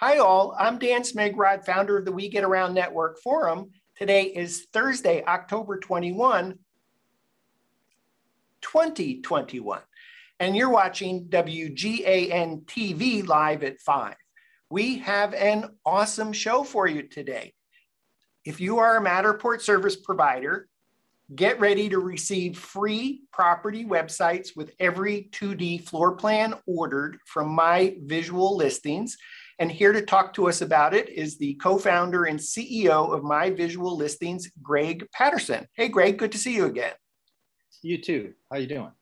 Hi, all. I'm Dan Smigrod, founder of the We Get Around Network Forum. Today is Thursday, October 21, 2021, and you're watching WGAN TV live at 5. We have an awesome show for you today. If you are a Matterport service provider, get ready to receive free property websites with every 2D floor plan ordered from my visual listings. And here to talk to us about it is the co-founder and CEO of My Visual Listings, Greg Patterson. Hey, Greg, good to see you again. You too. How you doing?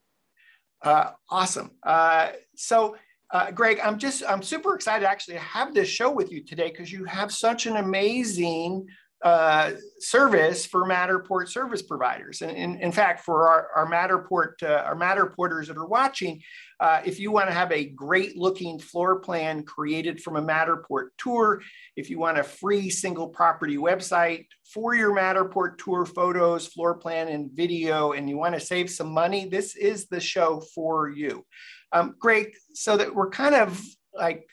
Uh, awesome. Uh, so, uh, Greg, I'm just I'm super excited actually to have this show with you today because you have such an amazing uh, service for Matterport service providers. And in, in fact, for our, our Matterport, uh, our Matterporters that are watching, uh, if you want to have a great looking floor plan created from a Matterport tour, if you want a free single property website for your Matterport tour photos, floor plan, and video, and you want to save some money, this is the show for you. Um, great. So that we're kind of like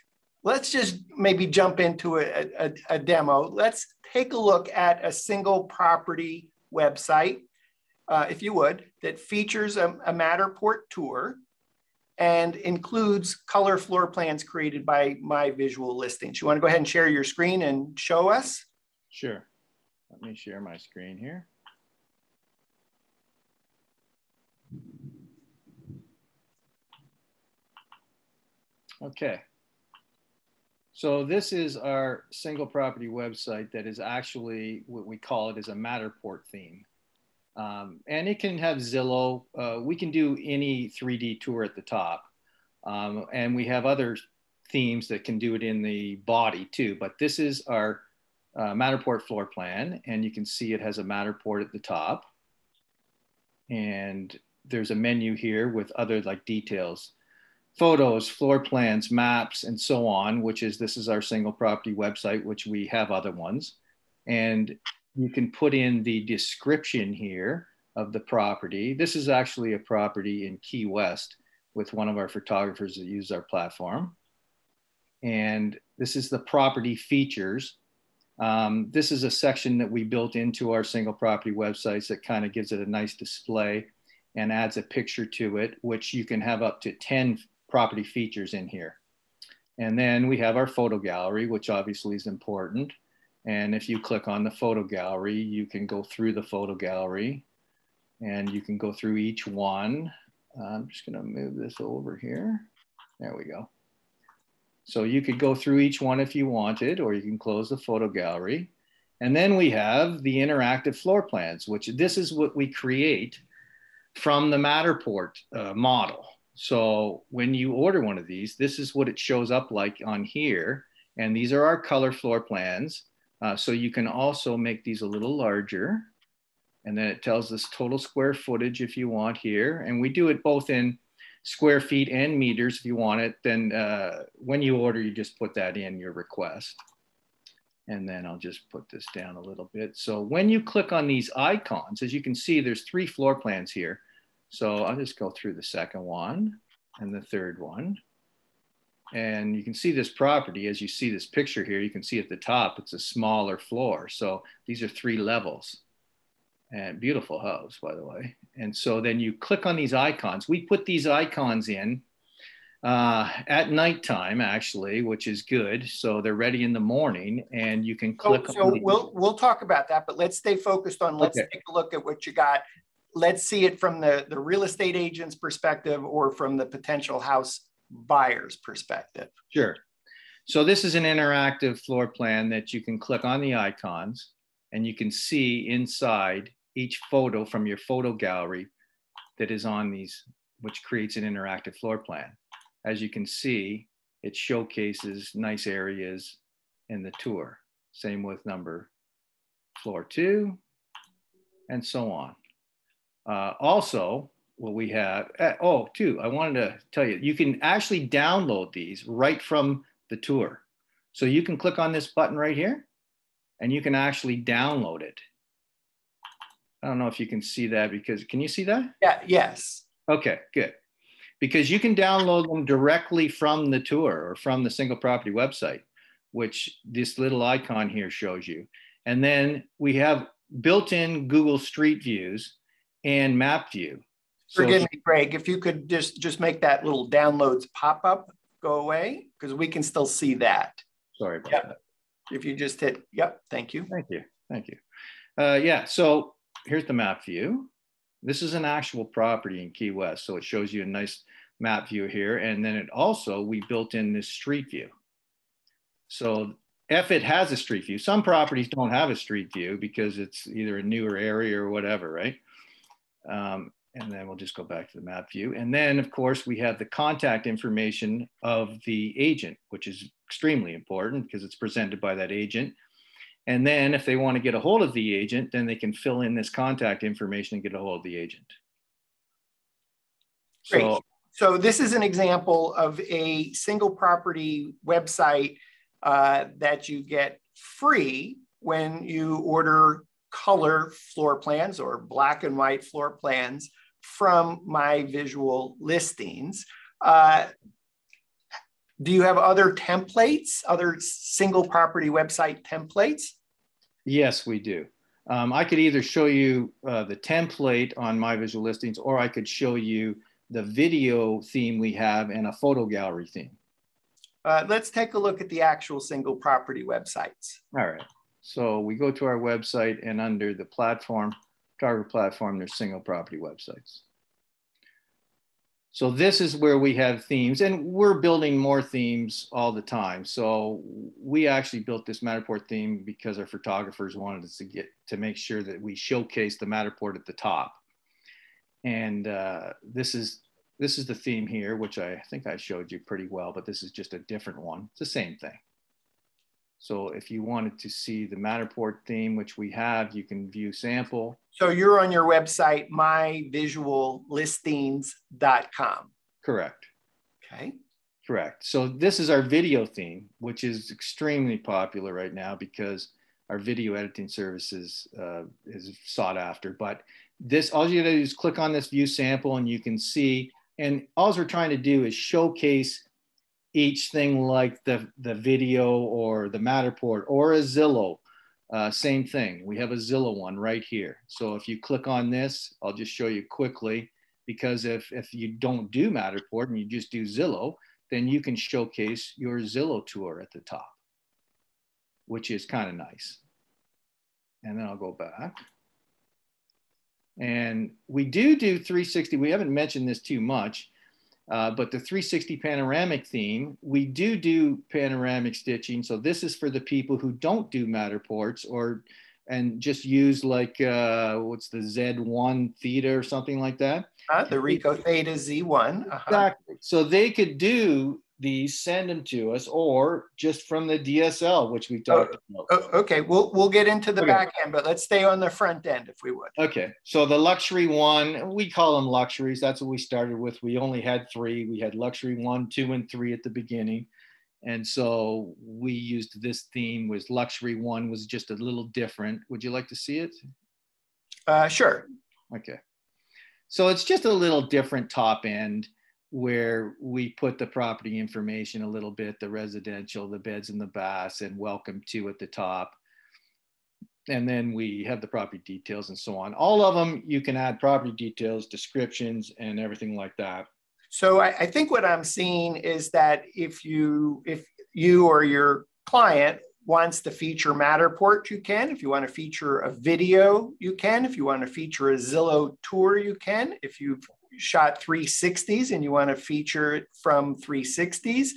let's just maybe jump into a, a, a, demo. Let's take a look at a single property website, uh, if you would, that features a, a Matterport tour and includes color floor plans created by my visual listings. You wanna go ahead and share your screen and show us? Sure. Let me share my screen here. Okay. So this is our single property website that is actually what we call it is a Matterport theme. Um, and it can have Zillow. Uh, we can do any 3D tour at the top. Um, and we have other themes that can do it in the body too. But this is our uh, Matterport floor plan. And you can see it has a Matterport at the top. And there's a menu here with other like details photos, floor plans, maps, and so on, which is this is our single property website, which we have other ones. And you can put in the description here of the property. This is actually a property in Key West with one of our photographers that use our platform. And this is the property features. Um, this is a section that we built into our single property websites that kind of gives it a nice display and adds a picture to it, which you can have up to 10 property features in here. And then we have our photo gallery, which obviously is important. And if you click on the photo gallery, you can go through the photo gallery and you can go through each one. I'm just gonna move this over here. There we go. So you could go through each one if you wanted, or you can close the photo gallery. And then we have the interactive floor plans, which this is what we create from the Matterport uh, model. So when you order one of these, this is what it shows up like on here. And these are our color floor plans. Uh, so you can also make these a little larger. And then it tells us total square footage if you want here. And we do it both in square feet and meters if you want it. Then uh, when you order, you just put that in your request. And then I'll just put this down a little bit. So when you click on these icons, as you can see, there's three floor plans here. So I'll just go through the second one and the third one. And you can see this property, as you see this picture here, you can see at the top, it's a smaller floor. So these are three levels and beautiful house, by the way. And so then you click on these icons. We put these icons in uh, at nighttime, actually, which is good. So they're ready in the morning, and you can click. So, so we'll we'll talk about that, but let's stay focused on. Let's okay. take a look at what you got let's see it from the, the real estate agent's perspective or from the potential house buyer's perspective. Sure. So this is an interactive floor plan that you can click on the icons and you can see inside each photo from your photo gallery that is on these, which creates an interactive floor plan. As you can see, it showcases nice areas in the tour. Same with number floor two and so on. Uh, also, what we have, uh, oh, two, I wanted to tell you, you can actually download these right from the tour. So you can click on this button right here and you can actually download it. I don't know if you can see that because, can you see that? Yeah, yes. Okay, good. Because you can download them directly from the tour or from the single property website. which this little icon here shows you. And then we have built-in Google Street Views and Map View. So Forgive me, Greg, if you could just, just make that little downloads pop-up go away, because we can still see that. Sorry about yep. that. If you just hit, yep, thank you. Thank you, thank you. Uh, yeah, so here's the map view. This is an actual property in Key West, so it shows you a nice map view here. And then it also, we built in this street view. So if it has a street view, some properties don't have a street view because it's either a newer area or whatever, right? Um, and then we'll just go back to the map view. And then of course we have the contact information of the agent, which is extremely important because it's presented by that agent. And then if they want to get a hold of the agent, then they can fill in this contact information and get a hold of the agent. Great. So, so this is an example of a single property website uh, that you get free when you order color floor plans or black and white floor plans from my visual listings. Uh, do you have other templates, other single property website templates? Yes, we do. Um, I could either show you uh, the template on my visual listings, or I could show you the video theme we have and a photo gallery theme. Uh, let's take a look at the actual single property websites. All right. So we go to our website and under the platform, target platform, there's single property websites. So this is where we have themes and we're building more themes all the time. So we actually built this Matterport theme because our photographers wanted us to get to make sure that we showcase the Matterport at the top. And uh, this is this is the theme here, which I think I showed you pretty well, but this is just a different one. It's the same thing. So if you wanted to see the Matterport theme, which we have, you can view sample. So you're on your website, myvisuallistings.com. Correct. Okay. Correct. So this is our video theme, which is extremely popular right now because our video editing services uh, is sought after. But this, all you gotta do is click on this view sample and you can see and all we're trying to do is showcase each thing like the, the video or the Matterport or a Zillow. Uh, same thing. We have a Zillow one right here. So if you click on this, I'll just show you quickly because if, if you don't do Matterport and you just do Zillow, then you can showcase your Zillow tour at the top, which is kind of nice. And then I'll go back. And we do do 360. We haven't mentioned this too much, uh, but the 360 panoramic theme, we do do panoramic stitching. So this is for the people who don't do Matterports or and just use like uh, what's the Z1 theta or something like that. Uh, the Ricoh Theta Z1. Uh-huh. Exactly. So they could do these, send them to us, or just from the DSL, which we talked oh, about. Oh, okay, we'll we'll get into the okay. back end, but let's stay on the front end if we would. Okay, so the luxury one, we call them luxuries. That's what we started with. We only had three. We had luxury one, two, and three at the beginning. And so we used this theme was luxury one was just a little different. Would you like to see it? Uh, sure. Okay. So it's just a little different top end where we put the property information a little bit, the residential, the beds and the baths, and welcome to at the top. And then we have the property details and so on. All of them, you can add property details, descriptions, and everything like that. So I, I think what I'm seeing is that if you if you or your client wants to feature Matterport, you can. If you want to feature a video, you can. If you want to feature a Zillow tour, you can. If you've shot 360s and you want to feature it from 360s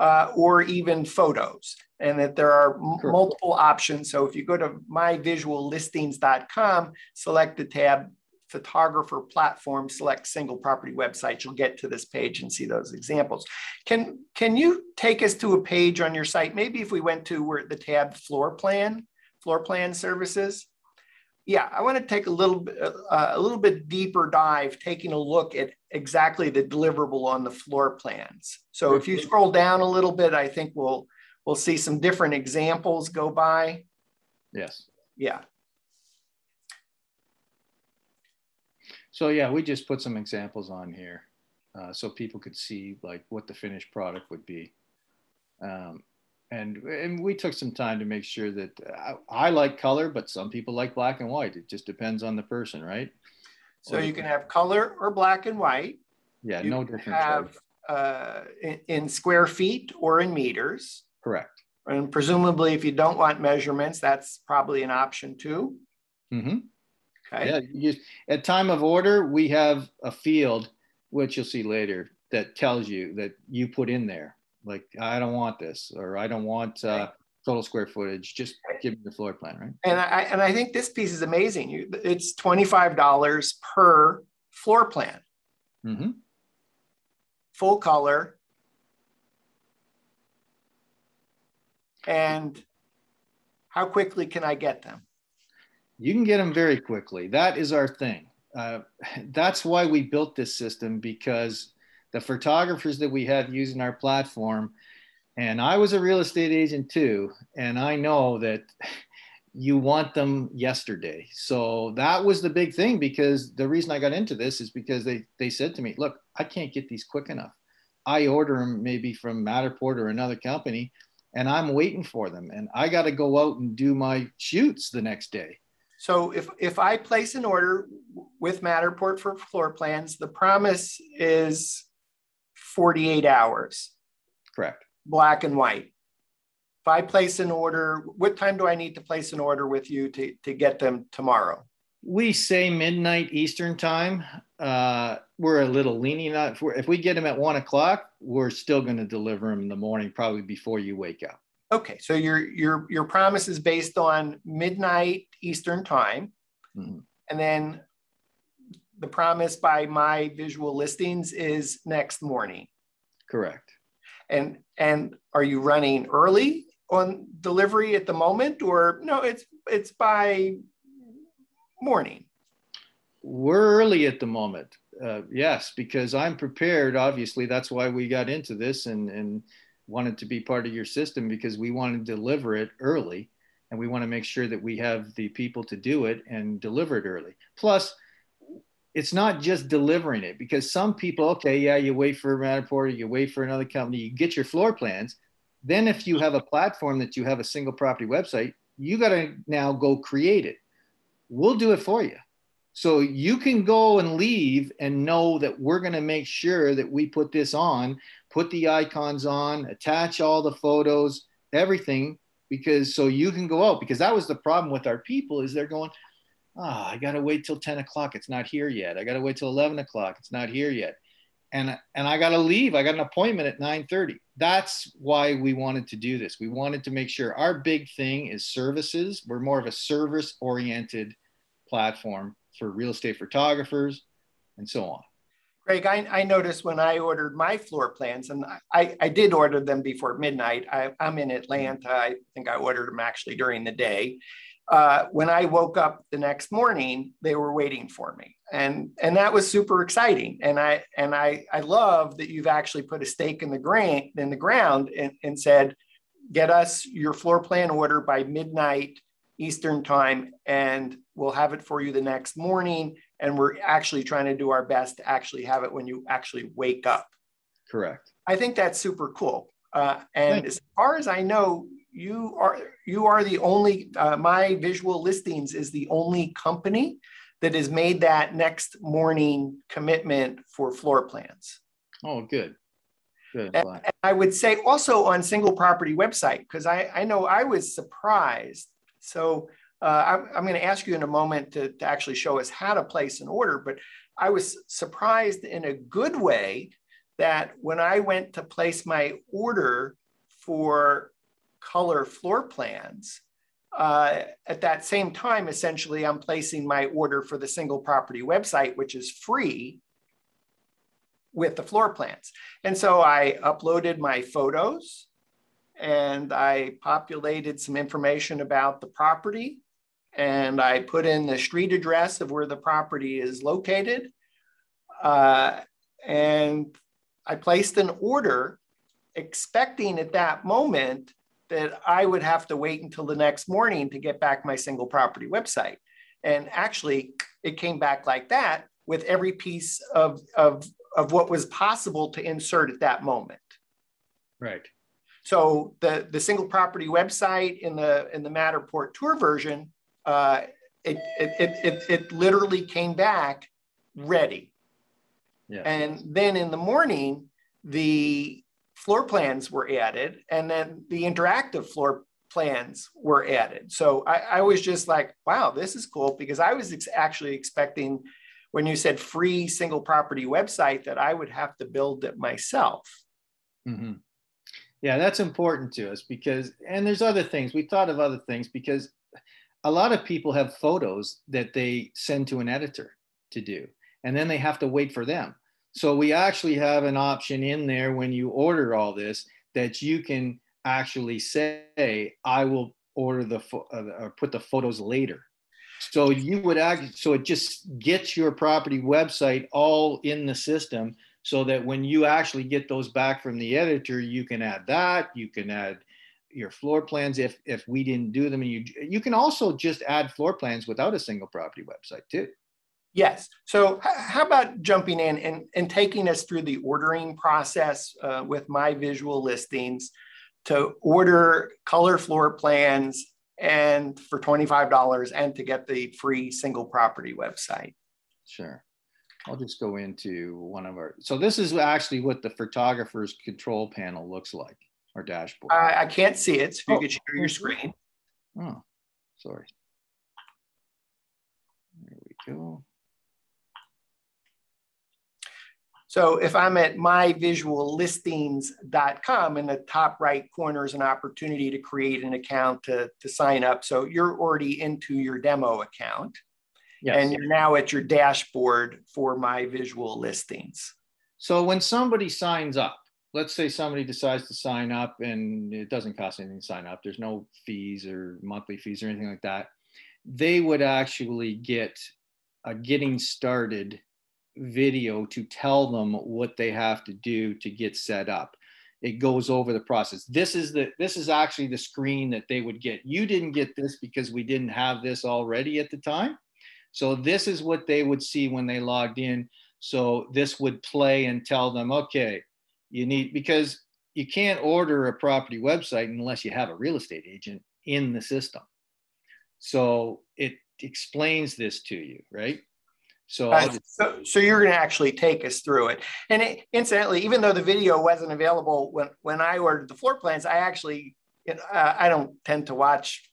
uh, or even photos and that there are m- multiple options. So if you go to myvisuallistings.com, select the tab photographer platform, select single property websites, you'll get to this page and see those examples. Can, can you take us to a page on your site? Maybe if we went to where the tab floor plan, floor plan services, yeah, I want to take a little bit, uh, a little bit deeper dive, taking a look at exactly the deliverable on the floor plans. So if you scroll down a little bit, I think we'll we'll see some different examples go by. Yes. Yeah. So yeah, we just put some examples on here uh, so people could see like what the finished product would be. Um, and and we took some time to make sure that I, I, like color, but some people like black and white. It just depends on the person, right? So or you can have color or black and white. Yeah, you no difference. Have uh, in, in, square feet or in meters. Correct. And presumably, if you don't want measurements, that's probably an option too. Mm-hmm. Okay. Yeah. You, at time of order, we have a field, which you'll see later, that tells you that you put in there like I don't want this or I don't want uh, total square footage. Just give me the floor plan, right? And I and I think this piece is amazing. You, it's twenty five dollars per floor plan, mm-hmm. full color, and how quickly can I get them? You can get them very quickly. That is our thing. Uh, that's why we built this system because the photographers that we have using our platform. And I was a real estate agent too. And I know that you want them yesterday. So that was the big thing because the reason I got into this is because they, they said to me, look, I can't get these quick enough. I order them maybe from Matterport or another company and I'm waiting for them. And I got to go out and do my shoots the next day. So if, if I place an order with Matterport for floor plans, the promise is 48 hours. Correct. Black and white. If I place an order, what time do I need to place an order with you to, to get them tomorrow? We say midnight Eastern time. Uh, we're a little lenient. If, if we get them at one o'clock, we're still going to deliver them in the morning, probably before you wake up. Okay, so your your your promise is based on midnight Eastern time, mm-hmm. and then the promise by my visual listings is next morning. Correct. And and are you running early on delivery at the moment or no it's it's by morning? We're early at the moment. Uh, yes, because I'm prepared. Obviously, that's why we got into this and and wanted to be part of your system because we want to deliver it early and we want to make sure that we have the people to do it and deliver it early. Plus, it's not just delivering it because some people, okay, yeah, you wait for a Matterport, you wait for another company, you get your floor plans. Then, if you have a platform that you have a single property website, you got to now go create it. We'll do it for you. So you can go and leave and know that we're going to make sure that we put this on, put the icons on, attach all the photos, everything, because so you can go out. Because that was the problem with our people is they're going, oh, I got to wait till 10 o'clock. It's not here yet. I got to wait till 11 o'clock. It's not here yet. And, and I got to leave. I got an appointment at 930. That's why we wanted to do this. We wanted to make sure our big thing is services. We're more of a service oriented platform for real estate photographers and so on. Greg, I, I, noticed when I ordered my floor plans, and I, I did order them before midnight. I, am in Atlanta. I think I ordered them actually during the day uh, when I woke up the next morning, they were waiting for me, and and that was super exciting. And I and I I love that you've actually put a stake in the grain in the ground and, and said, get us your floor plan order by midnight Eastern time, and we'll have it for you the next morning. And we're actually trying to do our best to actually have it when you actually wake up. Correct. I think that's super cool. Uh, and as far as I know, you are you are the only uh, my visual listings is the only company that has made that next morning commitment for floor plans. Oh good. Good. And, and i would say also on single property website because I, I know i was surprised. So uh, I'm, I'm going to ask you in a moment to, to actually show us how to place an order but i was surprised in a good way that when i went to place my order for color floor plans. Uh, at that same time, essentially, I'm placing my order for the single property website, which is free with the floor plans. And so I uploaded my photos and I populated some information about the property and I put in the street address of where the property is located. Uh, and I placed an order expecting at that moment that I would have to wait until the next morning to get back my single property website. And actually, it came back like that with every piece of, of, of what was possible to insert at that moment. Right. So the, the single property website in the in the Matterport tour version, uh, it, it, it, it, it literally came back ready. Yeah. And then in the morning, the floor plans were added and then the interactive floor plans were added. So I, I was just like, wow, this is cool because I was ex- actually expecting when you said free single property website that I would have to build it myself. Mm-hmm. Yeah, that's important to us because, and there's other things. We thought of other things because a lot of people have photos that they send to an editor to do, and then they have to wait for them. So we actually have an option in there when you order all this that you can actually say, I will order the uh, or put the photos later. So you would act, so it just gets your property website all in the system so that when you actually get those back from the editor, you can add that, you can add your floor plans if if we didn't do them and you you can also just add floor plans without a single property website too yes so how about jumping in and, and taking us through the ordering process uh, with my visual listings to order color floor plans and for $25 and to get the free single property website. Sure. I'll just go into one of our, so this is actually what the photographer's control panel looks like, our dashboard. I, I can't see it, so you oh, could share your screen. Oh, sorry. There we go. So if I'm at myvisuallistings.com in the top right corner is an opportunity to create an account to, to sign up. So you're already into your demo account. Yes. And you're now at your dashboard for my visual listings. So when somebody signs up, let's say somebody decides to sign up and it doesn't cost anything to sign up, there's no fees or monthly fees or anything like that. They would actually get a getting started video to tell them what they have to do to get set up. It goes over the process. This is the this is actually the screen that they would get. You didn't get this because we didn't have this already at the time. So this is what they would see when they logged in. So this would play and tell them okay you need because you can't order a property website unless you have a real estate agent in the system. So it explains this to you right so, so, so, you're going to actually take us through it. And it, incidentally, even though the video wasn't available when, when I ordered the floor plans, I actually, uh, I don't tend to watch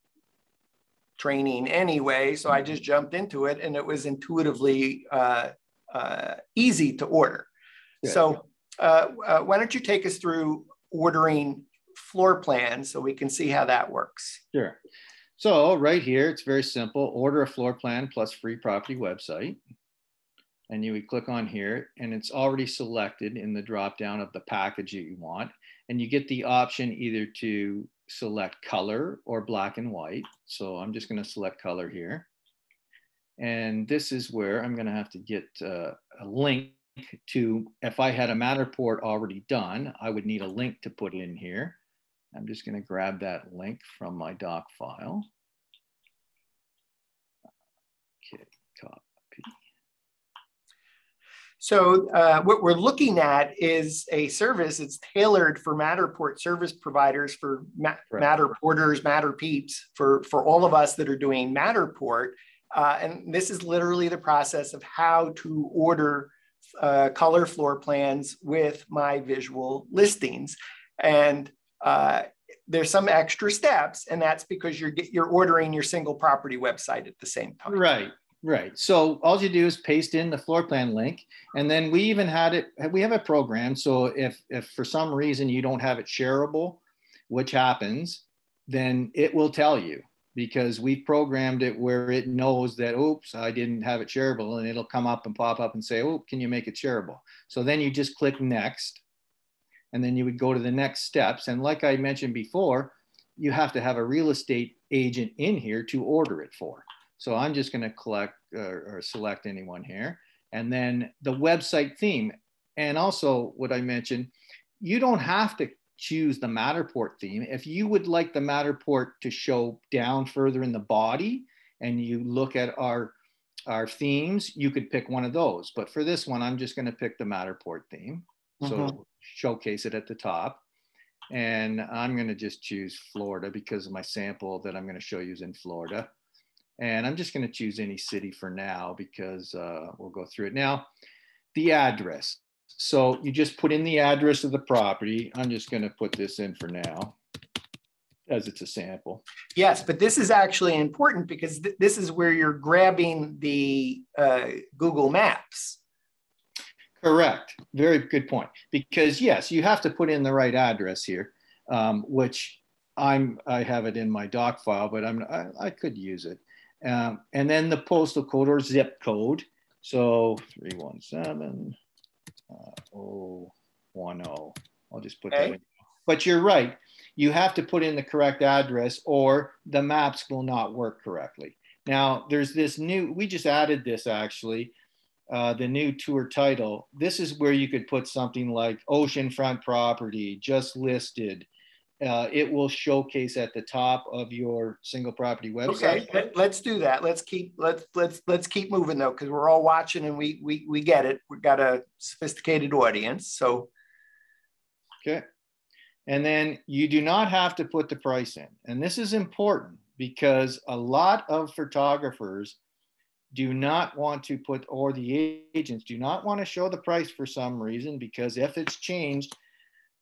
training anyway. So I just jumped into it and it was intuitively uh, uh easy to order. Yeah. So uh, uh, why don't you take us through ordering floor plans so we can see how that works? Sure. So right here, it's very simple. Order a floor plan plus free property website and you would click on here and it's already selected in the drop down of the package that you want. And you get the option either to select color or black and white. So I'm just gonna select color here. And this is where I'm gonna have to get uh, a link to, if I had a Matterport already done, I would need a link to put in here. I'm just gonna grab that link from my doc file. Okay, copy. So uh, what we're looking at is a service that's tailored for Matterport service providers, for ma- right. Matterporters, Matterpeeps, for, for all of us that are doing Matterport. Uh, and this is literally the process of how to order uh, color floor plans with my visual listings. And uh, there's some extra steps, and that's because you're you're ordering your single property website at the same time. Right, Right. So all you do is paste in the floor plan link, and then we even had it. We have a program. So if if for some reason you don't have it shareable, which happens, then it will tell you because we programmed it where it knows that oops I didn't have it shareable, and it'll come up and pop up and say oh can you make it shareable? So then you just click next, and then you would go to the next steps. And like I mentioned before, you have to have a real estate agent in here to order it for. So I'm just going to collect uh, or select anyone here. And then the website theme. And also what I mentioned, you don't have to choose the Matterport theme. If you would like the Matterport to show down further in the body and you look at our, our themes, you could pick one of those. But for this one, I'm just going to pick the Matterport theme. So mm-hmm. showcase it at the top. And I'm going to just choose Florida because my sample that I'm going to show you is in Florida. And I'm just going to choose any city for now because uh, we'll go through it. Now, the address. So you just put in the address of the property. I'm just going to put this in for now as it's a sample. Yes, but this is actually important because th this is where you're grabbing the uh, Google Maps. Correct. Very good point. Because yes, you have to put in the right address here, um, which I'm I have it in my doc file, but I'm I, I could use it. Um, and then the postal code or zip code. So 317 uh, 010. I'll just put okay. that in. But you're right. You have to put in the correct address or the maps will not work correctly. Now, there's this new, we just added this actually uh, the new tour title, this is where you could put something like oceanfront property, just listed. Uh, it will showcase at the top of your single property website. Okay, let's do that. Let's keep let's let's let's keep moving though, because we're all watching and we we we get it. We've got a sophisticated audience, so. Okay, and then you do not have to put the price in, and this is important because a lot of photographers do not want to put, or the agents do not want to show the price for some reason, because if it's changed,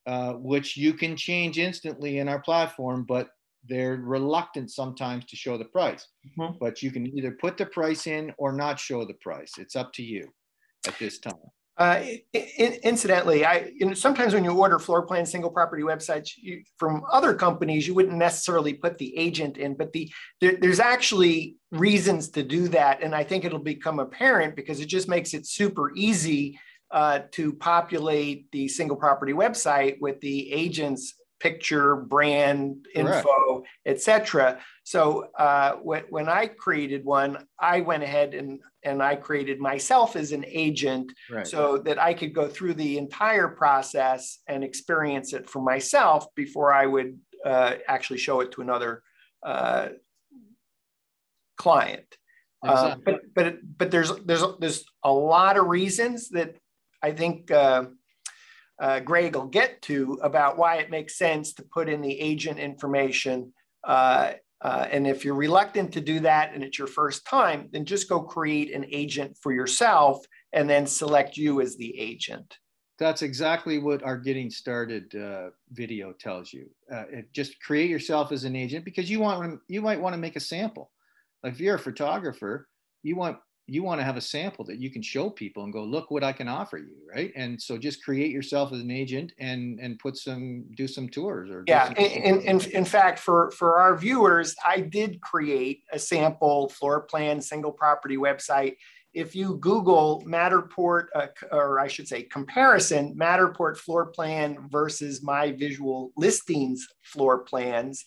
uh, which you can change instantly in our platform, but they're reluctant sometimes to show the price. Mm-hmm. But you can either put the price in or not show the price. It's up to you at this time. Uh, in, incidentally, I you know sometimes when you order floor plan single property websites you, from other companies, you wouldn't necessarily put the agent in, but the there, there's actually reasons to do that, and I think it'll become apparent because it just makes it super easy uh, to populate the single property website with the agent's picture, brand, info, etc. So uh, when, when I created one, I went ahead and and I created myself as an agent right. so that I could go through the entire process and experience it for myself before I would uh, actually show it to another uh, client. Uh, exactly. but but but there's there's there's a lot of reasons that I think uh, uh, Greg will get to about why it makes sense to put in the agent information. Uh, uh, and if you're reluctant to do that and it's your first time, then just go create an agent for yourself and then select you as the agent. That's exactly what our getting started uh, video tells you. Uh, just create yourself as an agent because you want you might want to make a sample. If you're a photographer, you want you want to have a sample that you can show people and go look what i can offer you right? And so just create yourself as an agent and and put some do some tours or yeah in, in, in fact for for our viewers i did create a sample floor plan single property website. If you google matterport uh, or i should say comparison matterport floor plan versus my visual listings floor plans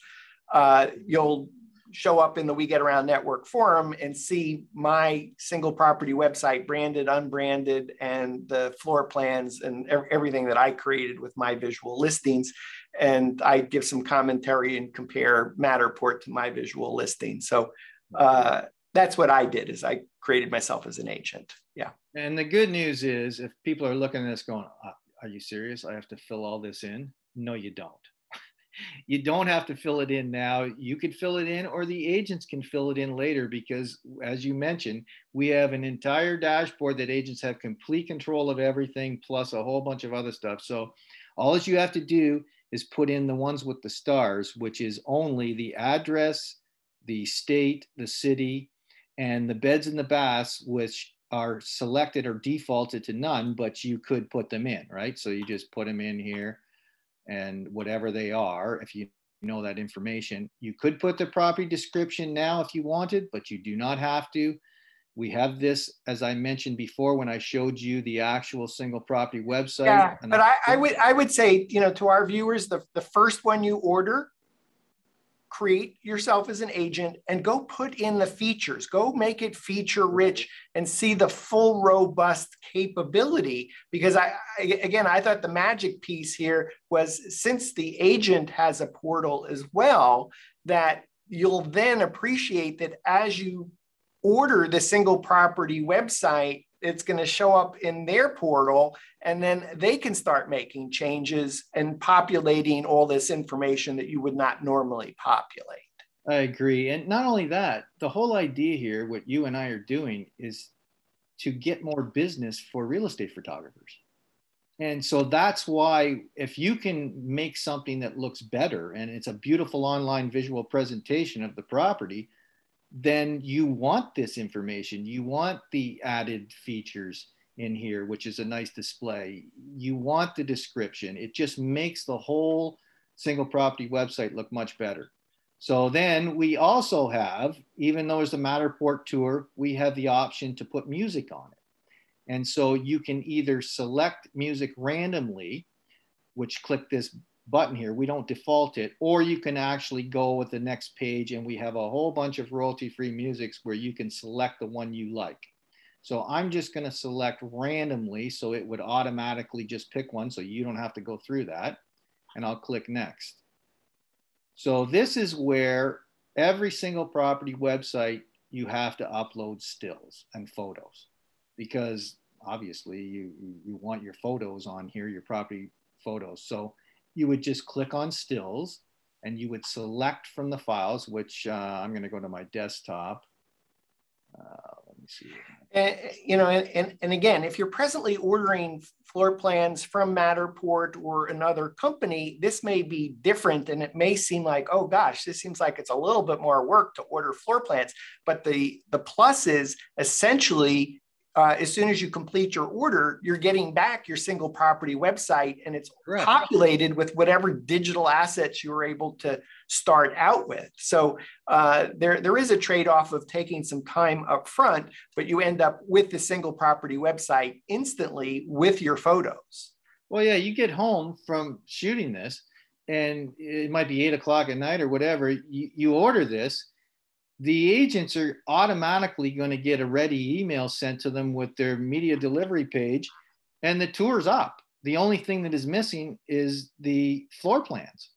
uh, you'll show up in the We Get Around Network forum and see my single property website, branded, unbranded, and the floor plans and everything that I created with my visual listings. And I give some commentary and compare Matterport to my visual listing. So uh, that's what I did is I created myself as an agent. Yeah. And the good news is if people are looking at this going, uh, are you serious? I have to fill all this in? No, you don't you don't have to fill it in now. You could fill it in, or the agents can fill it in later because, as you mentioned, we have an entire dashboard that agents have complete control of everything, plus a whole bunch of other stuff. So, all that you have to do is put in the ones with the stars, which is only the address, the state, the city, and the beds and the baths, which are selected or defaulted to none, but you could put them in, right? So you just put them in here and whatever they are, if you know that information. You could put the property description now if you wanted, but you do not have to. We have this, as I mentioned before, when I showed you the actual single property website. Yeah, but I, I, would I would say, you know, to our viewers, the, the first one you order, create yourself as an agent and go put in the features. Go make it feature rich and see the full robust capability because I, I, again i thought the magic piece here was since the agent has a portal as well that you'll then appreciate that as you order the single property website it's going to show up in their portal and then they can start making changes and populating all this information that you would not normally populate. I agree. And not only that, the whole idea here, what you and I are doing is to get more business for real estate photographers. And so that's why if you can make something that looks better and it's a beautiful online visual presentation of the property, then you want this information. You want the added features in here, which is a nice display. You want the description. It just makes the whole single property website look much better. So then we also have, even though it's a Matterport tour, we have the option to put music on it. And so you can either select music randomly, which click this button here, we don't default it, or you can actually go with the next page and we have a whole bunch of royalty-free musics where you can select the one you like. So I'm just gonna select randomly so it would automatically just pick one so you don't have to go through that. And I'll click next. So this is where every single property website you have to upload stills and photos because obviously you, you want your photos on here, your property photos. So you would just click on stills and you would select from the files, which uh, I'm going to go to my desktop. Uh, let me see. And, you know, and, and again, if you're presently ordering floor plans from Matterport or another company, this may be different and it may seem like, oh gosh, this seems like it's a little bit more work to order floor plans. But the, the plus is essentially uh, as soon as you complete your order, you're getting back your single property website and it's Correct. populated with whatever digital assets you were able to start out with. So uh, there, there is a trade off of taking some time up front, but you end up with the single property website instantly with your photos. Well, yeah, you get home from shooting this and it might be eight o'clock at night or whatever. You, you order this the agents are automatically going to get a ready email sent to them with their media delivery page and the tour's up. The only thing that is missing is the floor plans.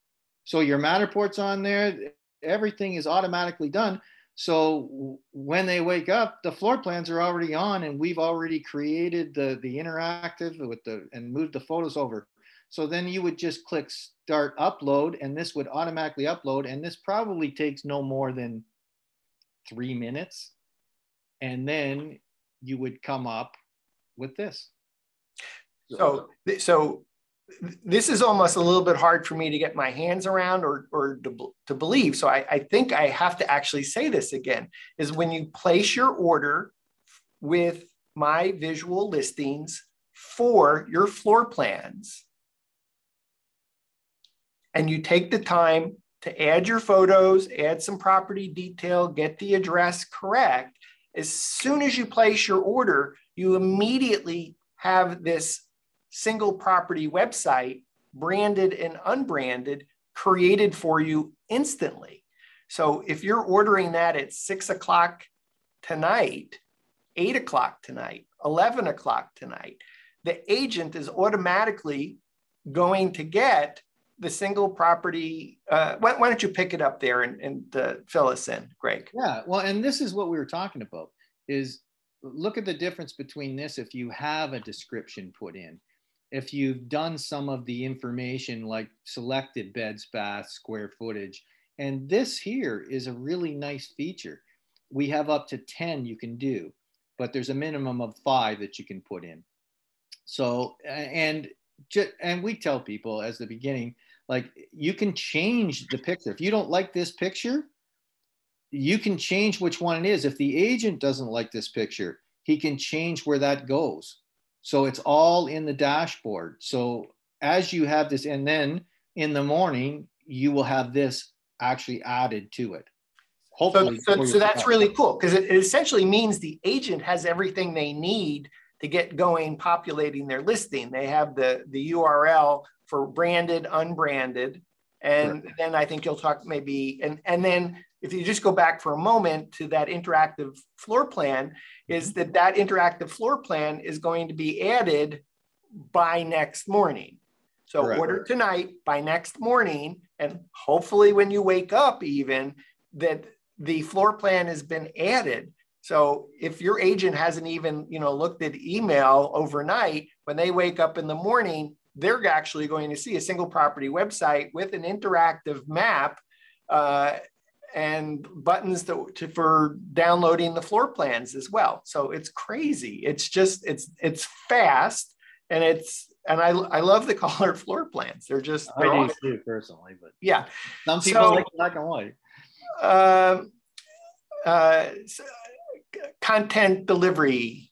So your matterport's on there everything is automatically done. So when they wake up the floor plans are already on and we've already created the the interactive with the and moved the photos over. So then you would just click start upload and this would automatically upload and this probably takes no more than three minutes, and then you would come up with this. So, so this is almost a little bit hard for me to get my hands around or, or to, to believe. So I, I think I have to actually say this again, is when you place your order with my visual listings for your floor plans, and you take the time to add your photos, add some property detail, get the address correct. As soon as you place your order, you immediately have this single property website, branded and unbranded, created for you instantly. So if you're ordering that at six o'clock tonight, eight o'clock tonight, 11 o'clock tonight, the agent is automatically going to get the single property. Uh, why, why, don't you pick it up there and, and uh, fill us in, Greg? Yeah, well, and this is what we were talking about is look at the difference between this if you have a description put in. If you've done some of the information like selected beds, baths, square footage, and this here is a really nice feature. We have up to 10 you can do, but there's a minimum of five that you can put in. So, and and we tell people as the beginning, like you can change the picture. If you don't like this picture, you can change which one it is. If the agent doesn't like this picture, he can change where that goes. So it's all in the dashboard. So as you have this, and then in the morning, you will have this actually added to it. Hopefully, so, so, so that's really cool because it, it essentially means the agent has everything they need to get going populating their listing. They have the, the URL for branded, unbranded. And sure. then I think you'll talk maybe, and, and then if you just go back for a moment to that interactive floor plan, is mm-hmm. that that interactive floor plan is going to be added by next morning. So Correct. order tonight by next morning, and hopefully when you wake up, even that the floor plan has been added So if your agent hasn't even, you know, looked at email overnight, when they wake up in the morning, they're actually going to see a single property website with an interactive map uh, and buttons to, to, for downloading the floor plans as well. So it's crazy. It's just it's it's fast and it's and I, I love the color floor plans. They're just they're I do too personally, but yeah, some people so, like black and white. Um, uh, content delivery.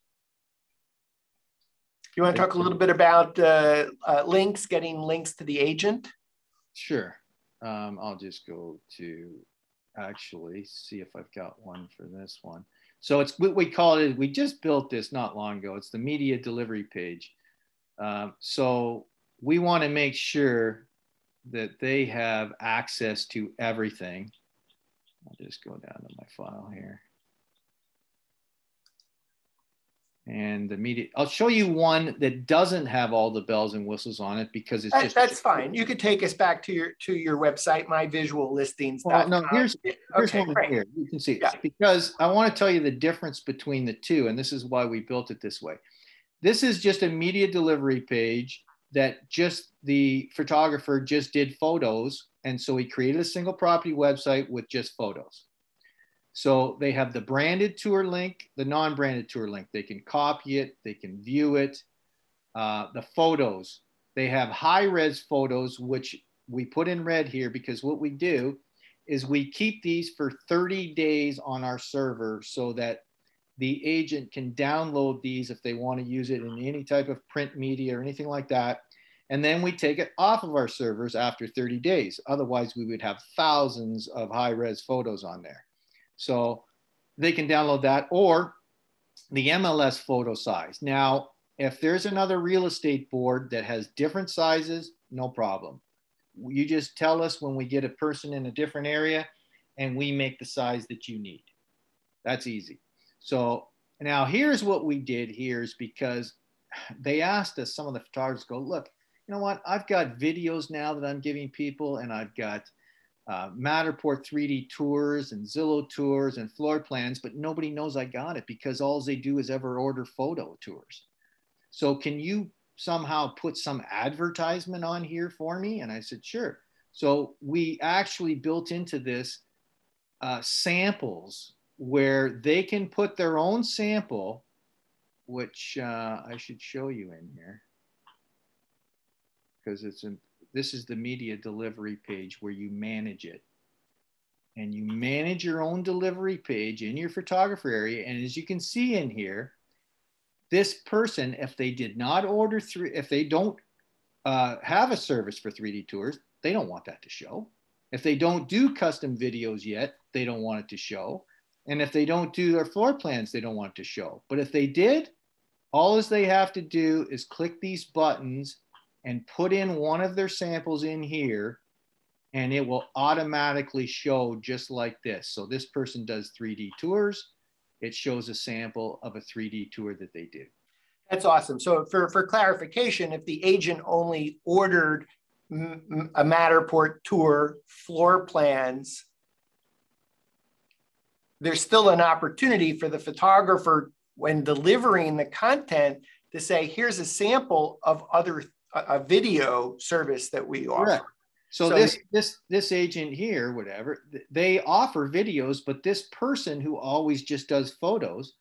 You want to talk a little bit about uh, uh, links, getting links to the agent? Sure. Um, I'll just go to actually see if I've got one for this one. So it's what we call it. We just built this not long ago. It's the media delivery page. Um, so we want to make sure that they have access to everything. I'll just go down to my file here. And the media i'll show you one that doesn't have all the bells and whistles on it because it's that, just that's fine. You could take us back to your to your website my visual listings well, no here's here's okay, one great. here. You can see yeah. because i want to tell you the difference between the two and this is why we built it this way. This is just a media delivery page that just the photographer just did photos and so he created a single property website with just photos so they have the branded tour link, the non-branded tour link. They can copy it, they can view it. Uh, the photos, they have high-res photos, which we put in red here because what we do is we keep these for 30 days on our server so that the agent can download these if they want to use it in any type of print media or anything like that. And then we take it off of our servers after 30 days. Otherwise, we would have thousands of high res photos on there. So they can download that or the MLS photo size. Now, if there's another real estate board that has different sizes, no problem. You just tell us when we get a person in a different area and we make the size that you need. That's easy. So now here's what we did here is because they asked us, some of the photographers go, look, you know what? I've got videos now that I'm giving people and I've got uh, Matterport 3D tours and Zillow tours and floor plans, but nobody knows I got it because all they do is ever order photo tours. So can you somehow put some advertisement on here for me? And I said, sure. So we actually built into this uh, samples where they can put their own sample, which uh, I should show you in here because it's in, this is the media delivery page where you manage it. And you manage your own delivery page in your photographer area. And as you can see in here, this person, if they did not order three, if they don't uh, have a service for 3D tours, they don't want that to show. If they don't do custom videos yet, they don't want it to show. And if they don't do their floor plans, they don't want it to show. But if they did, all as they have to do is click these buttons and put in one of their samples in here and it will automatically show just like this. So this person does 3D tours. It shows a sample of a 3D tour that they do. That's awesome. So for, for clarification, if the agent only ordered a Matterport tour floor plans, there's still an opportunity for the photographer when delivering the content to say, here's a sample of other a, video service that we offer. Correct. So, so, this this this agent here, whatever, they offer videos, but this person who always just does photos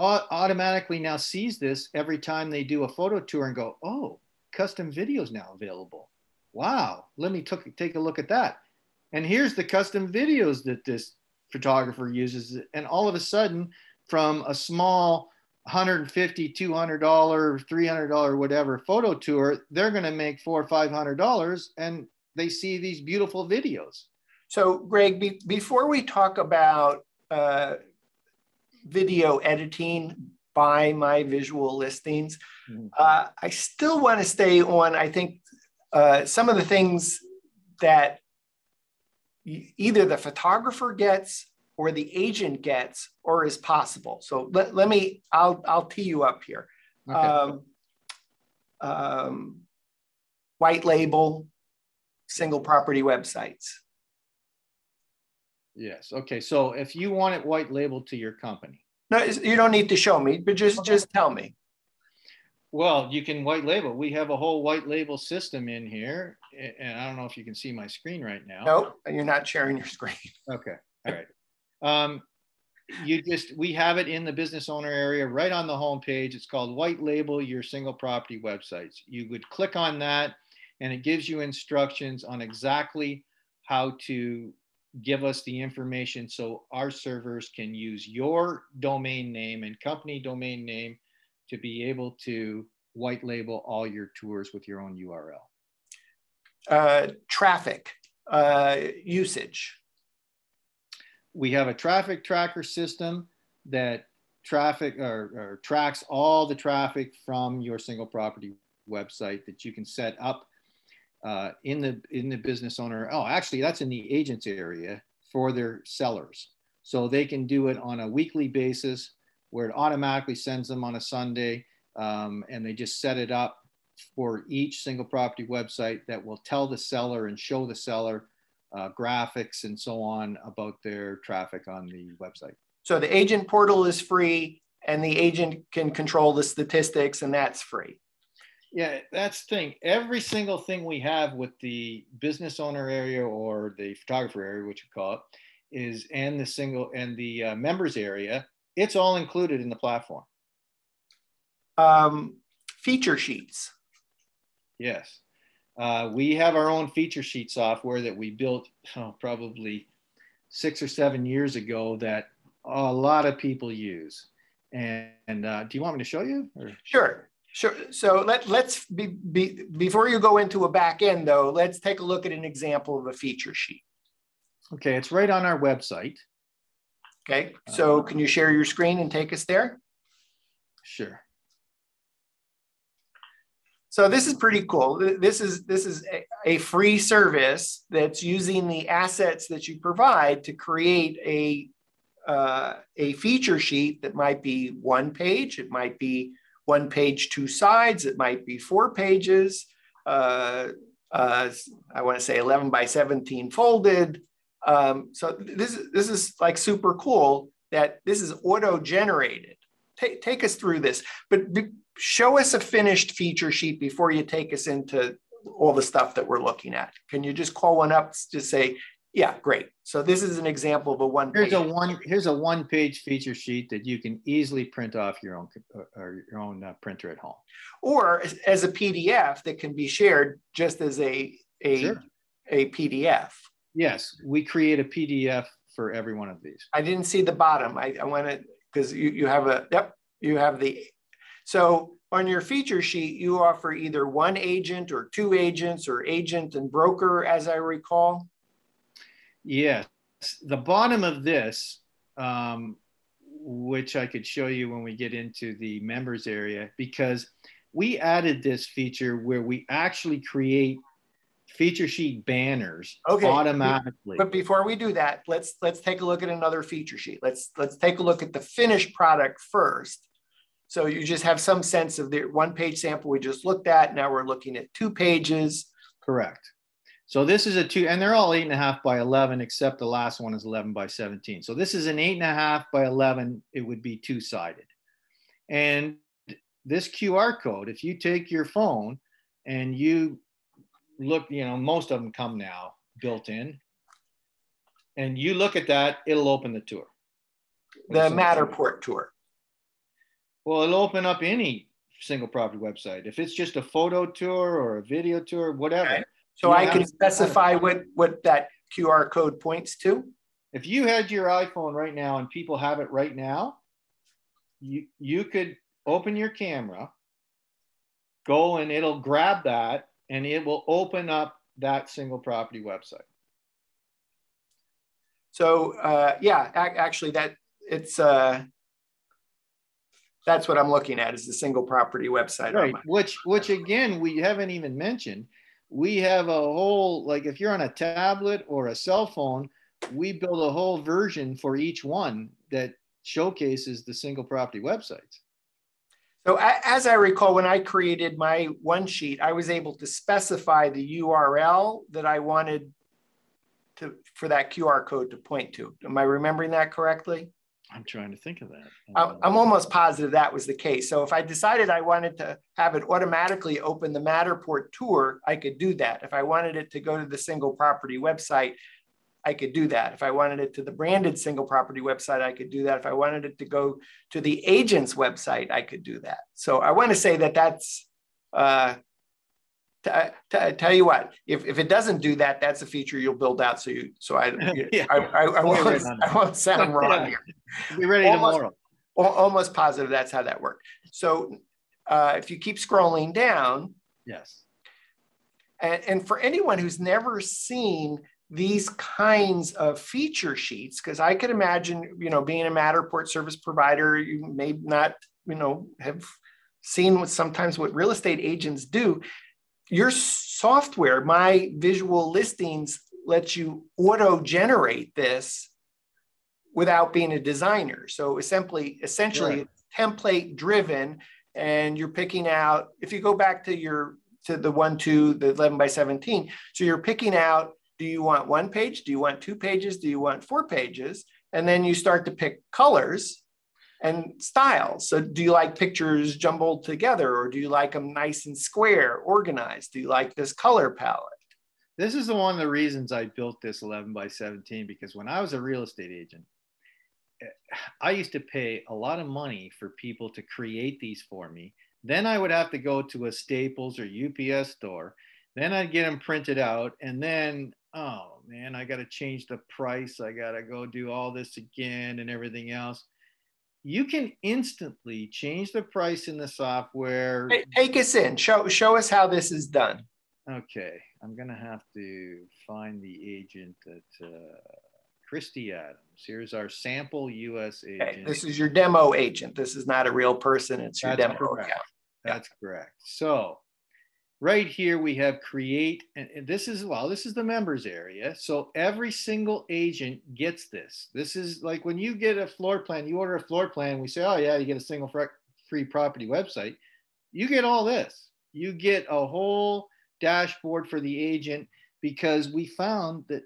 automatically now sees this every time they do a photo tour and go, oh, custom videos now available. Wow, let me t- take a look at that. And here's the custom videos that this photographer uses. And all of a sudden, from a small 150 200 300 whatever photo tour they're going to make four or five hundred dollars and they see these beautiful videos so greg be, before we talk about uh, video editing by my visual listings mm-hmm. uh, i still want to stay on i think uh, some of the things that either the photographer gets or the agent gets or is possible. So let, let me, I'll, I'll tee you up here. Okay. Um, um, white label, single property websites. Yes. Okay. So if you want it white labeled to your company, No, you don't need to show me, but just okay. just tell me. Well, you can white label. We have a whole white label system in here, and I don't know if you can see my screen right now. Nope, you're not sharing your screen. Okay, all right. Um, you just we have it in the business owner area right on the home page. It's called White Label Your Single Property Websites. You would click on that, and it gives you instructions on exactly how to give us the information so our servers can use your domain name and company domain name to be able to white label all your tours with your own URL? Uh, traffic uh, usage. We have a traffic tracker system that traffic or, or tracks all the traffic from your single property website that you can set up uh, in the in the business owner. Oh, actually, that's in the agents area for their sellers, so they can do it on a weekly basis where it automatically sends them on a Sunday, um, and they just set it up for each single property website that will tell the seller and show the seller uh, graphics and so on about their traffic on the website. So the agent portal is free, and the agent can control the statistics, and that's free. Yeah, that's the thing. Every single thing we have with the business owner area or the photographer area, which we call it, is and the single and the uh, members area. It's all included in the platform. Um, feature sheets. Yes, uh, we have our own feature sheet software that we built oh, probably six or seven years ago that a lot of people use. And, and uh, do you want me to show you? Or? Sure. Sure. So let, let's be, be, before you go into a back end though, let's take a look at an example of a feature sheet. Okay, it's right on our website. Okay, so can you share your screen and take us there? Sure. So this is pretty cool. This is this is a, free service that's using the assets that you provide to create a uh, a feature sheet that might be one page, it might be one page, two sides. It might be four pages. Uh, uh, I want to say 11 by 17 folded. Um, so this, this is like super cool that this is auto generated. Take, take us through this, but show us a finished feature sheet before you take us into all the stuff that we're looking at. Can you just call one up to say, yeah, great. So this is an example of a one. Here's a one. Here's a one-page feature sheet that you can easily print off your own or your own uh, printer at home, or as, as, a PDF that can be shared just as a a sure. a PDF. Yes, we create a PDF for every one of these. I didn't see the bottom. I, I want to because you you have a yep you have the so on your feature sheet you offer either one agent or two agents or agent and broker as I recall. Yes. The bottom of this, um, which I could show you when we get into the members area, because we added this feature where we actually create feature sheet banners okay. automatically. But before we do that, let's let's take a look at another feature sheet. Let's let's take a look at the finished product first. So you just have some sense of the one page sample we just looked at. Now we're looking at two pages. Correct. So this is a two, and they're all eight and a half by 11, except the last one is 11 by 17. So this is an eight and a half by 11. It would be two sided. And this QR code, if you take your phone and you look, you know, most of them come now built in, and you look at that, it'll open the tour. The Matterport tour. Well, it'll open up any single property website. If it's just a photo tour or a video tour, whatever. Okay so I can specify what, what that QR code points to? If you had your iPhone right now and people have it right now, you, you could open your camera, go and it'll grab that and it will open up that single property website. So uh, yeah, actually that it's uh, that's what I'm looking at is the single property website. Right, which which again we haven't even mentioned. We have a whole like if you're on a tablet or a cell phone we build a whole version for each one that showcases the single property websites. So as i recall when i created my one sheet i was able to specify the url that i wanted to for that qr code to point to. Am i remembering that correctly I'm trying to think of that. I'm, I'm almost positive that was the case. So if I decided I wanted to have it automatically open the Matterport tour, I could do that. If I wanted it to go to the single property website, I could do that. If I wanted it to the branded single property website, I could do that. If I wanted it to go to the agent's website, I could do that. So I want to say that that's, uh, t- t- tell you what, if, if it doesn't do that, that's a feature you'll build out. So you, so I, yeah. I, I, I, won't, I won't sound wrong here. Be ready almost, tomorrow. Almost positive that's how that worked. So uh, if you keep scrolling down. Yes. And, and for anyone who's never seen these kinds of feature sheets because i could imagine you know being a matterport service provider you may not you know have seen what sometimes what real estate agents do your software my visual listings lets you auto generate this without being a designer so essentially essentially right. template driven and you're picking out if you go back to your to the one two the 11 by 17 so you're picking out do you want one page? Do you want two pages? Do you want four pages? And then you start to pick colors and styles. So, do you like pictures jumbled together or do you like them nice and square, organized? Do you like this color palette? This is the one of the reasons I built this 11 by 17 because when I was a real estate agent, eh, I used to pay a lot of money for people to create these for me. Then I would have to go to a Staples or UPS store. Then I'd get them printed out. And then oh man, I got to change the price. I got to go do all this again and everything else. You can instantly change the price in the software. Hey, take us in. Show show us how this is done. Okay, I'm gonna have to find the agent at uh, Christy Adams. Here's our sample U.S. agent. Okay, this is your demo agent. This is not a real person. It's your That's demo correct. account. That's yeah. correct. So right here we have create and this is well this is the members area. So every single agent gets this. This is like when you get a floor plan you order a floor plan we say oh yeah you get a single free property website. You get all this. You get a whole dashboard for the agent because we found that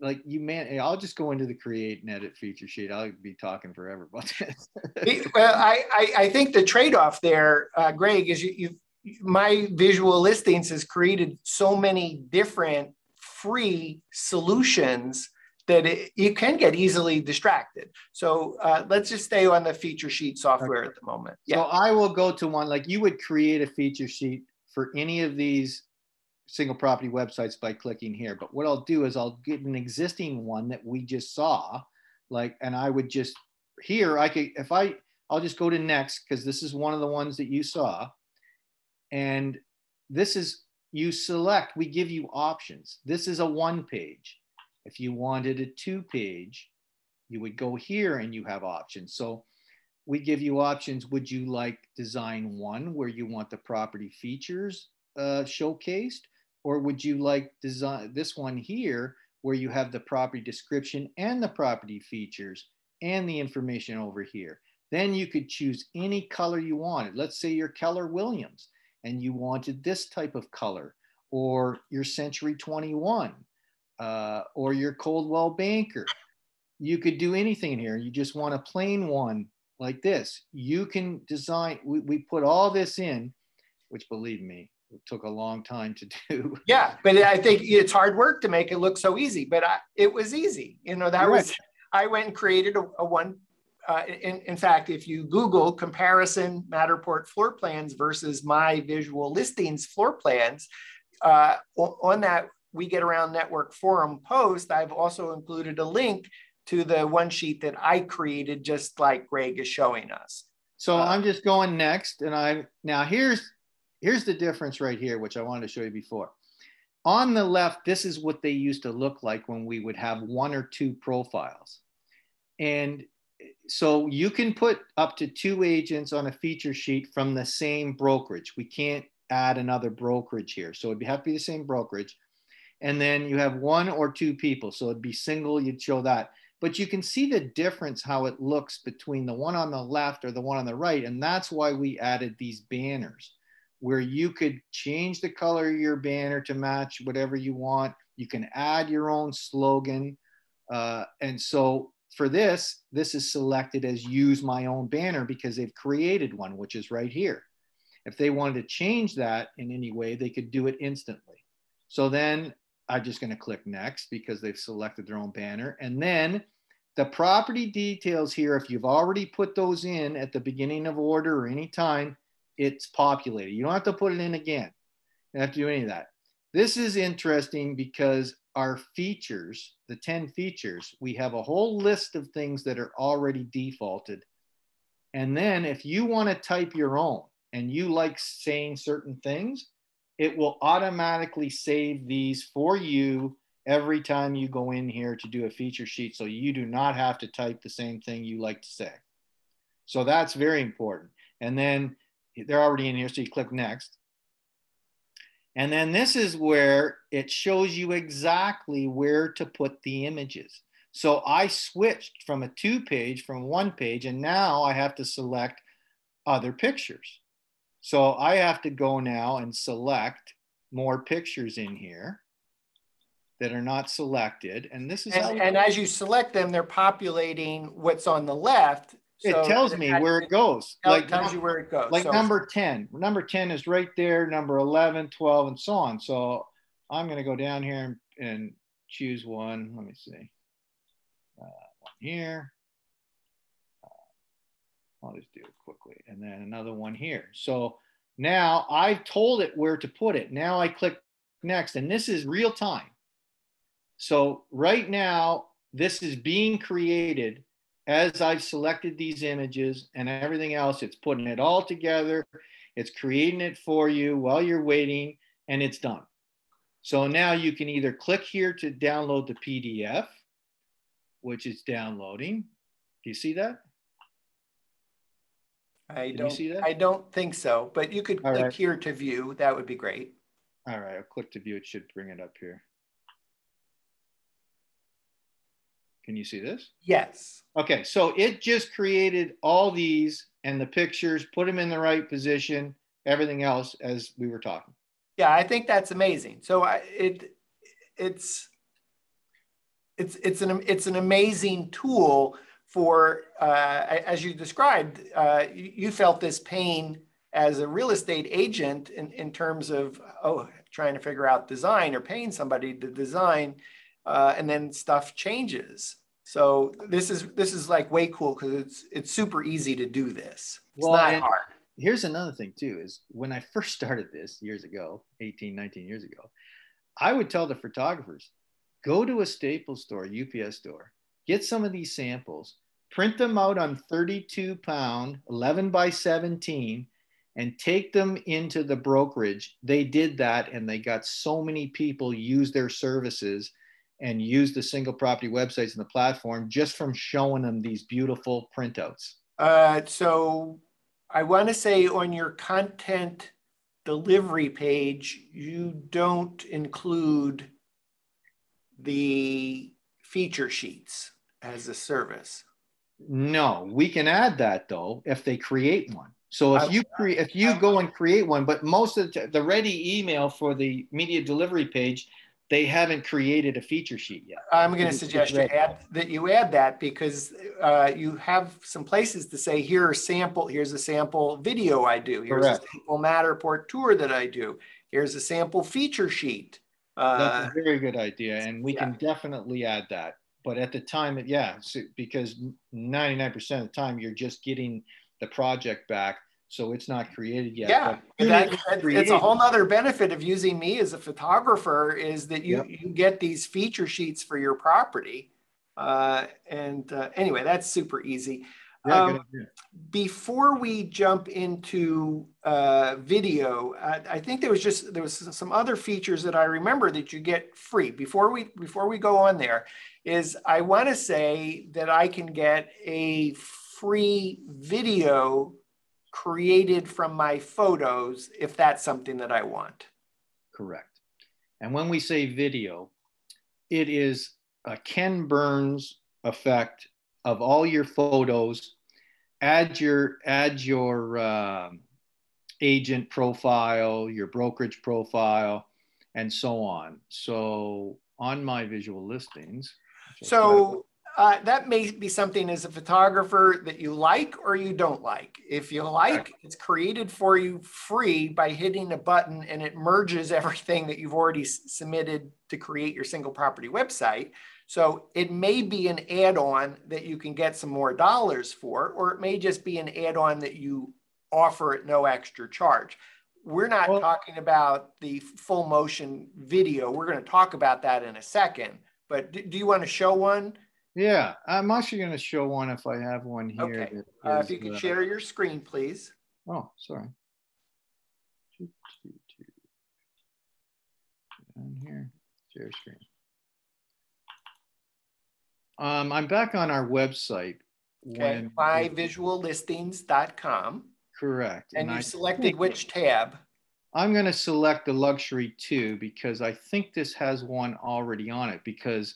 like you man i'll just go into the create and edit feature sheet. I'll be talking forever about this. Well I, I, I think the trade-off there uh, greg is you, you've my visual listings has created so many different free solutions that it, you can get easily distracted. So uh, let's just stay on the feature sheet software okay. at the moment. Yeah. So I will go to one like you would create a feature sheet for any of these single property websites by clicking here. But what I'll do is I'll get an existing one that we just saw, like, and I would just here I could if I I'll just go to next because this is one of the ones that you saw. And this is, you select, we give you options. This is a one page. If you wanted a two page, you would go here and you have options. So we give you options. Would you like design one where you want the property features uh, showcased? Or would you like design this one here where you have the property description and the property features and the information over here? Then you could choose any color you wanted. Let's say you're Keller Williams and you wanted this type of color, or your Century 21, uh, or your Coldwell Banker. You could do anything in here. You just want a plain one like this. You can design, we, we put all this in, which believe me, it took a long time to do. Yeah, but I think it's hard work to make it look so easy, but I, it was easy. You know, that was, I went and created a, a one uh, in, in, fact, if you Google comparison Matterport floor plans versus my visual listings floor plans, uh, on that We Get Around Network forum post, I've also included a link to the one sheet that I created, just like Greg is showing us. So uh, I'm just going next, and I now here's here's the difference right here, which I wanted to show you before. On the left, this is what they used to look like when we would have one or two profiles. And so you can put up to two agents on a feature sheet from the same brokerage. We can't add another brokerage here. So it'd have to be the same brokerage. And then you have one or two people. So it'd be single, you'd show that. But you can see the difference how it looks between the one on the left or the one on the right. And that's why we added these banners where you could change the color of your banner to match whatever you want. You can add your own slogan. Uh, and so for this, this is selected as use my own banner because they've created one, which is right here. If they wanted to change that in any way, they could do it instantly. So then I'm just going to click next because they've selected their own banner. And then the property details here, if you've already put those in at the beginning of order or any time, it's populated. You don't have to put it in again. You don't have to do any of that. This is interesting because our features, the 10 features, we have a whole list of things that are already defaulted. And then if you want to type your own and you like saying certain things, it will automatically save these for you every time you go in here to do a feature sheet. So you do not have to type the same thing you like to say. So that's very important. And then they're already in here. So you click next. And then this is where it shows you exactly where to put the images. So I switched from a two page from one page and now I have to select other pictures. So I have to go now and select more pictures in here that are not selected. And this is and, and as you select them, they're populating what's on the left so it tells me where it goes. Tell, like tells you where it goes. Like so, number 10. Number 10 is right there, number 11, 12, and so on. So I'm going to go down here and, and, choose one. Let me see. Uh, one here. Uh, I'll just do it quickly. And then another one here. So now I've told it where to put it. Now I click next, and this is real time. So right now, this is being created as I've selected these images and everything else, it's putting it all together. It's creating it for you while you're waiting and it's done. So now you can either click here to download the PDF, which is downloading. Do you see that? I don't see that? I don't think so, but you could all click right. here to view. That would be great. All right, I'll click to view. It should bring it up here. Can you see this? Yes. Okay, so it just created all these and the pictures, put them in the right position, everything else as we were talking. Yeah, I think that's amazing. So I, it it's it's it's an it's an amazing tool for uh, as you described. Uh, you, you felt this pain as a real estate agent in, in terms of oh trying to figure out design or paying somebody to design uh, and then stuff changes. So this is this is like way cool because it's it's super easy to do this. It's well, not hard. Here's another thing too is when I first started this years ago, 18, 19 years ago, I would tell the photographers, go to a Staples store, UPS store, get some of these samples, print them out on 32 pound, 11 by 17, and take them into the brokerage. They did that and they got so many people use their services and use the single property websites and the platform just from showing them these beautiful printouts? Uh, so I want to say on your content delivery page, you don't include the feature sheets as a service. No, we can add that though if they create one. So if you create, if you go and create one, but most of the, the ready email for the media delivery page they haven't created a feature sheet yet. I'm going to suggest you add that you add that because uh, you have some places to say here are sample. Here's a sample video I do. Here's Correct. a sample Matterport tour that I do. Here's a sample feature sheet. Uh, That's a very good idea, and we yeah. can definitely add that. But at the time, yeah, so, because 99% of the time you're just getting the project back so it's not created yet. Yeah, that, it's a whole other benefit of using me as a photographer is that you, yep. you get these feature sheets for your property. Uh, and uh, anyway, that's super easy. Yeah, um, before we jump into uh, video, I, I, think there was just there was some other features that I remember that you get free. Before we before we go on there, is I want to say that I can get a free video created from my photos if that's something that I want. Correct. And when we say video, it is a Ken Burns effect of all your photos. Add your add your uh, agent profile, your brokerage profile, and so on. So on my visual listings. So uh, that may be something as a photographer that you like or you don't like. If you like, it's created for you free by hitting a button and it merges everything that you've already submitted to create your single property website. So it may be an add-on that you can get some more dollars for, or it may just be an add-on that you offer at no extra charge. We're not well, talking about the full motion video. We're going to talk about that in a second. But do, do you want to show one? Yeah, I'm actually going to show one if I have one here. Okay. Uh, if you can uh, share your screen, please. Oh, sorry. Down here, share screen. Um, I'm back on our website. Okay, myvisuallistings.com. Correct. And, and you I selected which tab? I'm going to select the luxury two because I think this has one already on it because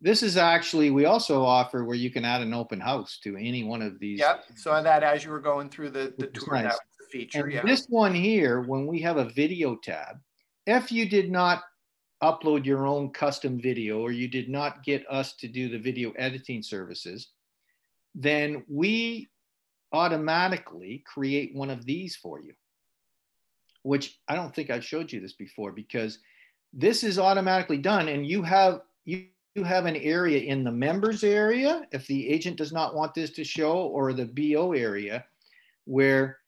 this is actually, we also offer where you can add an open house to any one of these. Yep. So that as you were going through the, the tour, nice. that was the feature. And yeah. This one here, when we have a video tab, if you did not upload your own custom video or you did not get us to do the video editing services, then we automatically create one of these for you, which I don't think I've showed you this before because this is automatically done and you have you you have an area in the members area if the agent does not want this to show or the BO area where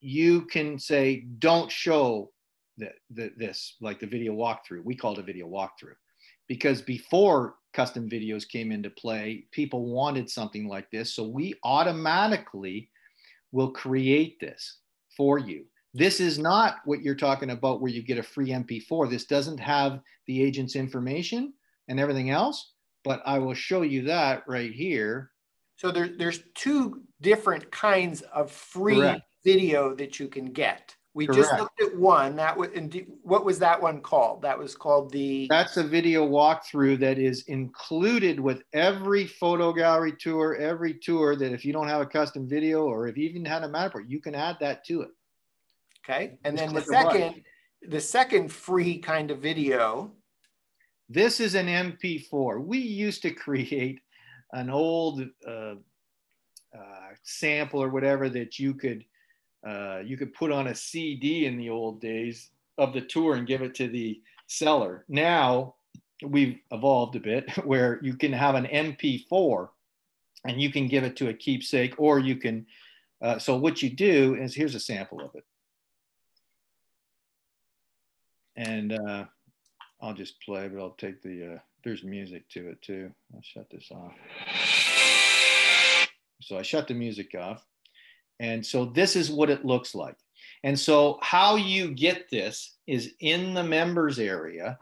you can say don't show the, the, this like the video walkthrough. We called a video walkthrough. Because before custom videos came into play people wanted something like this so we automatically will create this for you. This is not what you're talking about where you get a free mp4 this doesn't have the agent's information and everything else. But I will show you that right here. So there, there's two different kinds of free Correct. video that you can get. We Correct. just looked at one. That was and what was that one called? That was called the. That's a video walkthrough that is included with every photo gallery tour, every tour. That if you don't have a custom video or if you even had a Matterport, you can add that to it. Okay, and just then the second, the second free kind of video this is an MP4. We used to create an old uh, uh, sample or whatever that you could uh, you could put on a CD in the old days of the tour and give it to the seller. Now we've evolved a bit where you can have an MP4 and you can give it to a keepsake or you can. Uh, so what you do is here's a sample of it. And uh, I'll just play, but I'll take the, uh, there's music to it too. I'll shut this off. So I shut the music off. And so this is what it looks like. And so how you get this is in the members area.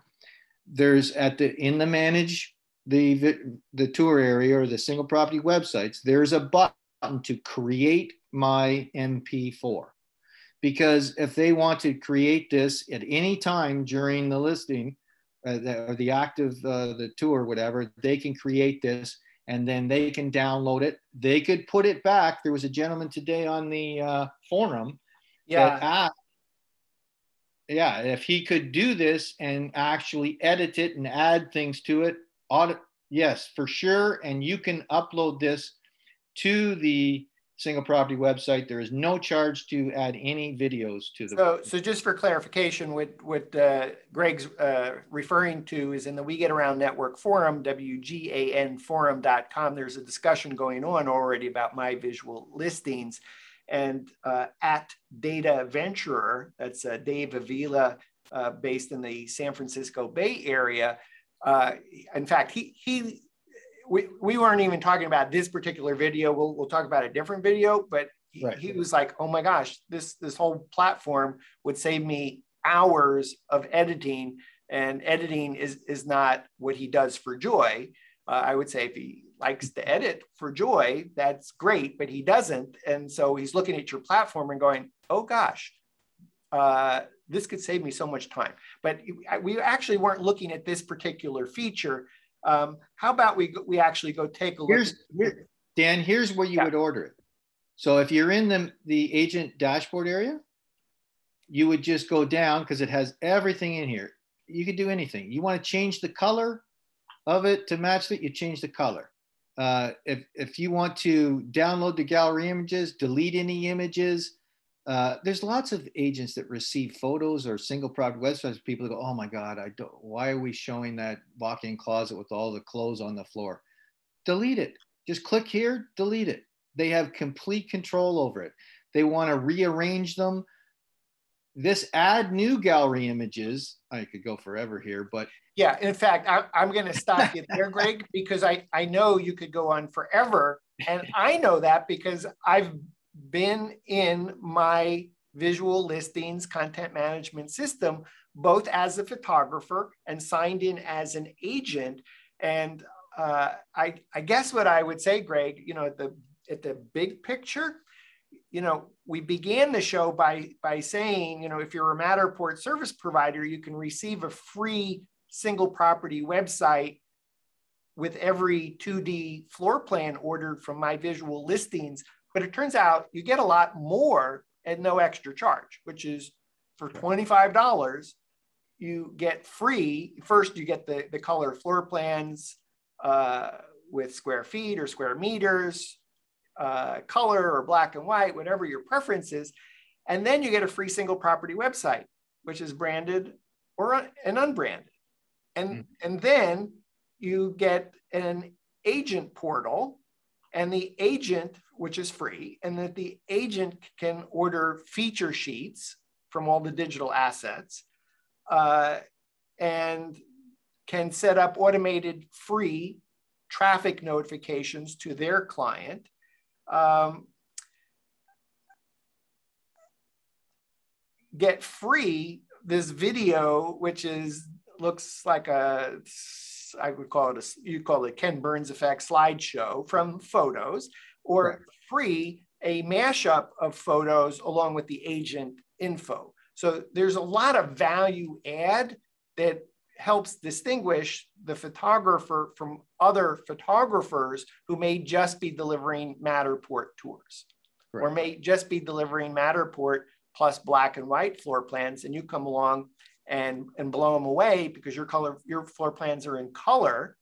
There's at the, in the manage the, the tour area or the single property websites, there's a button to create my MP4 because if they want to create this at any time during the listing, uh, the, or the active uh, the tour whatever they can create this and then they can download it. They could put it back. There was a gentleman today on the uh, forum yeah. asked, yeah if he could do this and actually edit it and add things to it audit yes for sure. And you can upload this to the single property website. There is no charge to add any videos to the. So, so just for clarification, what what uh, Greg's uh, referring to is in the We Get Around Network forum, wganforum.com. There's a discussion going on already about my visual listings, and uh, at Data Venturer, that's uh, Dave Avila, uh, based in the San Francisco Bay Area. Uh, in fact, he he we, we weren't even talking about this particular video. We'll, we'll talk about a different video, but he, right. he was like, oh my gosh, this, this whole platform would save me hours of editing and editing is, is not what he does for joy. Uh, I would say if he likes to edit for joy, that's great, but he doesn't. And so he's looking at your platform and going, oh gosh, uh, this could save me so much time. But we actually weren't looking at this particular feature. Um, how about we we actually go take a look? Here's, here, Dan, here's where you yeah. would order it. So if you're in the, the agent dashboard area, you would just go down because it has everything in here. You could do anything. You want to change the color of it to match it, you change the color. Uh, if, if you want to download the gallery images, delete any images, uh, there's lots of agents that receive photos or single product websites. People go, "Oh my God, I don't. Why are we showing that walk-in closet with all the clothes on the floor?" Delete it. Just click here, delete it. They have complete control over it. They want to rearrange them. This add new gallery images. I could go forever here, but yeah. In fact, I, I'm going to stop you there, Greg, because I I know you could go on forever, and I know that because I've been in my visual listings content management system, both as a photographer and signed in as an agent. And uh, I, I guess what I would say, Greg, you know, at the at the big picture, you know, we began the show by by saying, you know, if you're a Matterport service provider, you can receive a free single property website with every 2D floor plan ordered from my visual listings but it turns out you get a lot more at no extra charge, which is for $25, you get free. First, you get the, the color floor plans uh, with square feet or square meters, uh, color or black and white, whatever your preference is. And then you get a free single property website, which is branded or un- and unbranded. And, mm. and then you get an agent portal and the agent, which is free, and that the agent can order feature sheets from all the digital assets uh, and can set up automated free traffic notifications to their client. Um, get free this video, which is looks like a I would call it a, you call it Ken Burns effect slideshow from photos, or right. free a mashup of photos along with the agent info. So there's a lot of value add that helps distinguish the photographer from other photographers who may just be delivering Matterport tours right. or may just be delivering Matterport plus black and white floor plans. And you come along and and blow them away because your color your floor plans are in color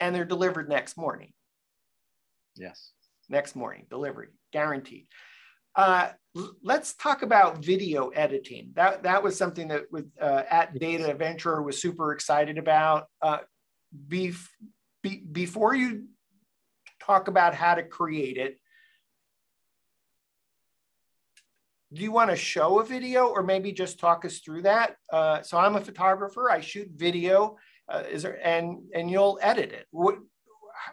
and they're delivered next morning. Yes. Next morning delivery guaranteed. Uh, let's talk about video editing. That that was something that with uh, at data venture was super excited about. Uh, bef- be, before you talk about how to create it do you want to show a video or maybe just talk us through that? Uh, so I'm a photographer. I shoot video. Uh, is there and and you'll edit it. What,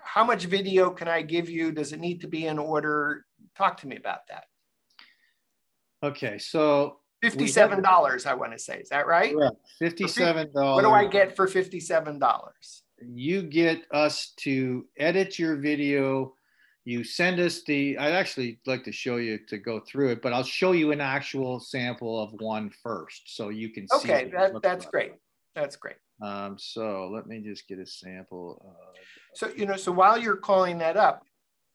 how much video can I give you? Does it need to be in order? Talk to me about that. Okay, so fifty-seven dollars. I want to say, is that right? Yeah, fifty-seven dollars. What do I get for fifty-seven dollars? You get us to edit your video you send us the i'd actually like to show you to go through it but i'll show you an actual sample of one first so you can okay, see okay that, that's like. great. That's great. Um, so let me just get a sample of, so you know so while you're calling that up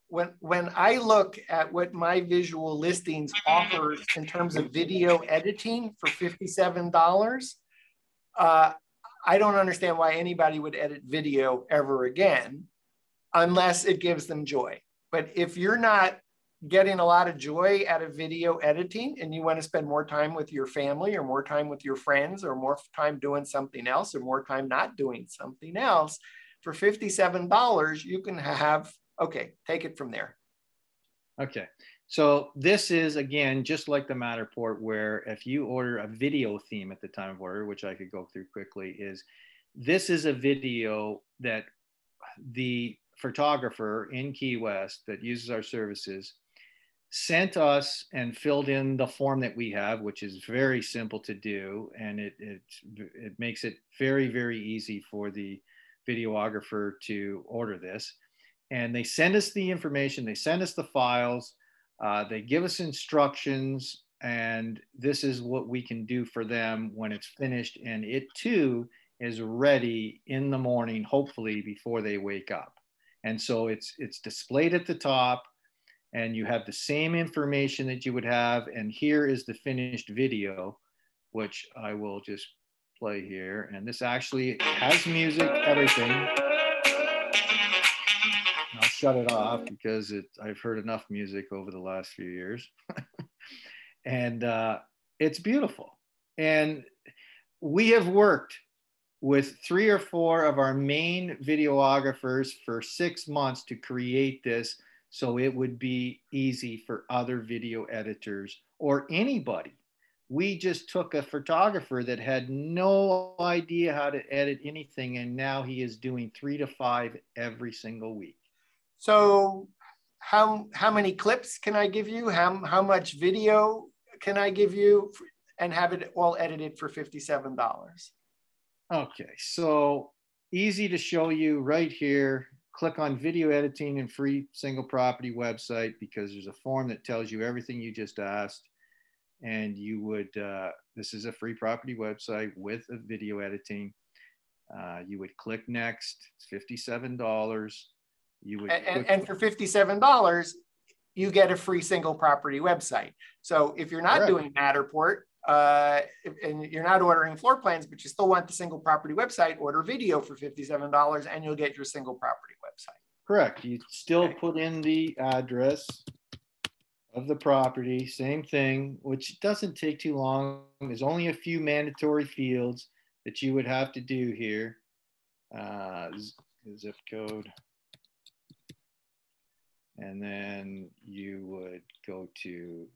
when when i look at what my visual listings offers in terms of video editing for $57 uh, i don't understand why anybody would edit video ever again unless it gives them joy but if you're not getting a lot of joy out of video editing and you want to spend more time with your family or more time with your friends or more time doing something else or more time not doing something else, for $57, you can have, okay, take it from there. Okay. So this is again just like the Matterport, where if you order a video theme at the time of order, which I could go through quickly, is this is a video that the photographer in Key West that uses our services sent us and filled in the form that we have, which is very simple to do. And it, it, it makes it very, very easy for the videographer to order this. And they send us the information, they send us the files, uh, they give us instructions, and this is what we can do for them when it's finished. And it too is ready in the morning, hopefully before they wake up. And so it's, it's displayed at the top and you have the same information that you would have. And here is the finished video, which I will just play here. And this actually has music, everything. I'll shut it off because it, I've heard enough music over the last few years. and uh, it's beautiful. And we have worked with three or four of our main videographers for six months to create this so it would be easy for other video editors or anybody. We just took a photographer that had no idea how to edit anything, and now he is doing three to five every single week. So, how how many clips can I give you? How how much video can I give you, and have it all edited for fifty seven dollars? Okay, so easy to show you right here click on video editing and free single property website because there's a form that tells you everything you just asked. And you would, uh, this is a free property website with a video editing. Uh, you would click next, it's $57. You would, and, and for $57, you get a free single property website. So if you're not Correct. doing Matterport, uh, and you're not ordering floor plans, but you still want the single property website, order video for $57 and you'll get your single property website. Correct. You still okay. put in the address of the property, same thing, which doesn't take too long. There's only a few mandatory fields that you would have to do here. Uh, zip code. And then you would go to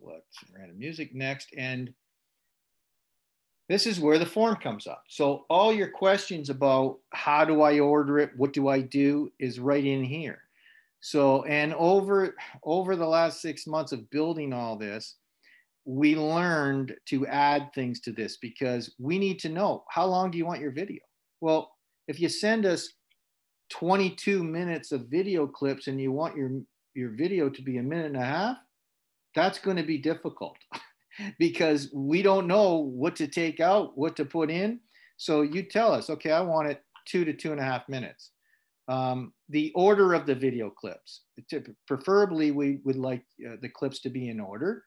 select random music next. And this is where the form comes up. So all your questions about how do I order it, what do I do is right in here. So, and over, over the last six months of building all this, we learned to add things to this because we need to know how long do you want your video? Well, if you send us 22 minutes of video clips and you want your, your video to be a minute and a half, that's going to be difficult because we don't know what to take out, what to put in. So you tell us, okay, I want it two to two and a half minutes. Um, the order of the video clips, preferably we would like uh, the clips to be in order.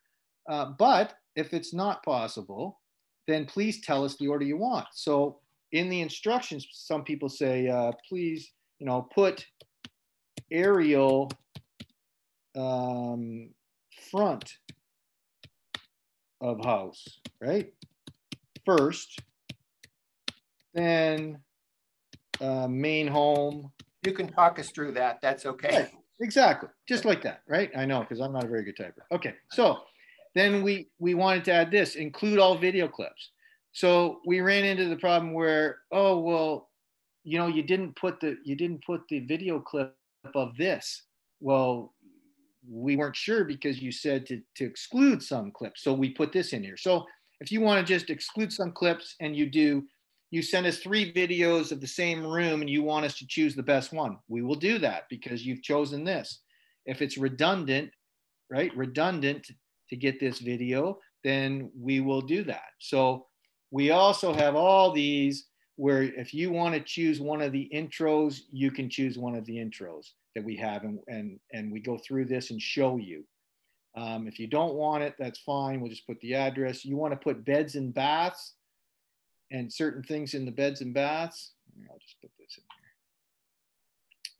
Uh, but if it's not possible, then please tell us the order you want. So in the instructions, some people say, uh, please, you know, put aerial um, front of house, right? First, then uh, main home. You can talk us through that. That's okay. Right. Exactly, just like that, right? I know because I'm not a very good typer. Okay, so then we we wanted to add this, include all video clips. So we ran into the problem where, oh well, you know, you didn't put the you didn't put the video clip of this. Well, we weren't sure because you said to, to exclude some clips. So we put this in here. So if you want to just exclude some clips and you do, you send us three videos of the same room and you want us to choose the best one, we will do that because you've chosen this. If it's redundant, right, redundant to get this video, then we will do that. So we also have all these where if you want to choose one of the intros, you can choose one of the intros that we have and, and, and we go through this and show you. Um, if you don't want it, that's fine. We'll just put the address. You want to put beds and baths and certain things in the beds and baths. I'll just put this in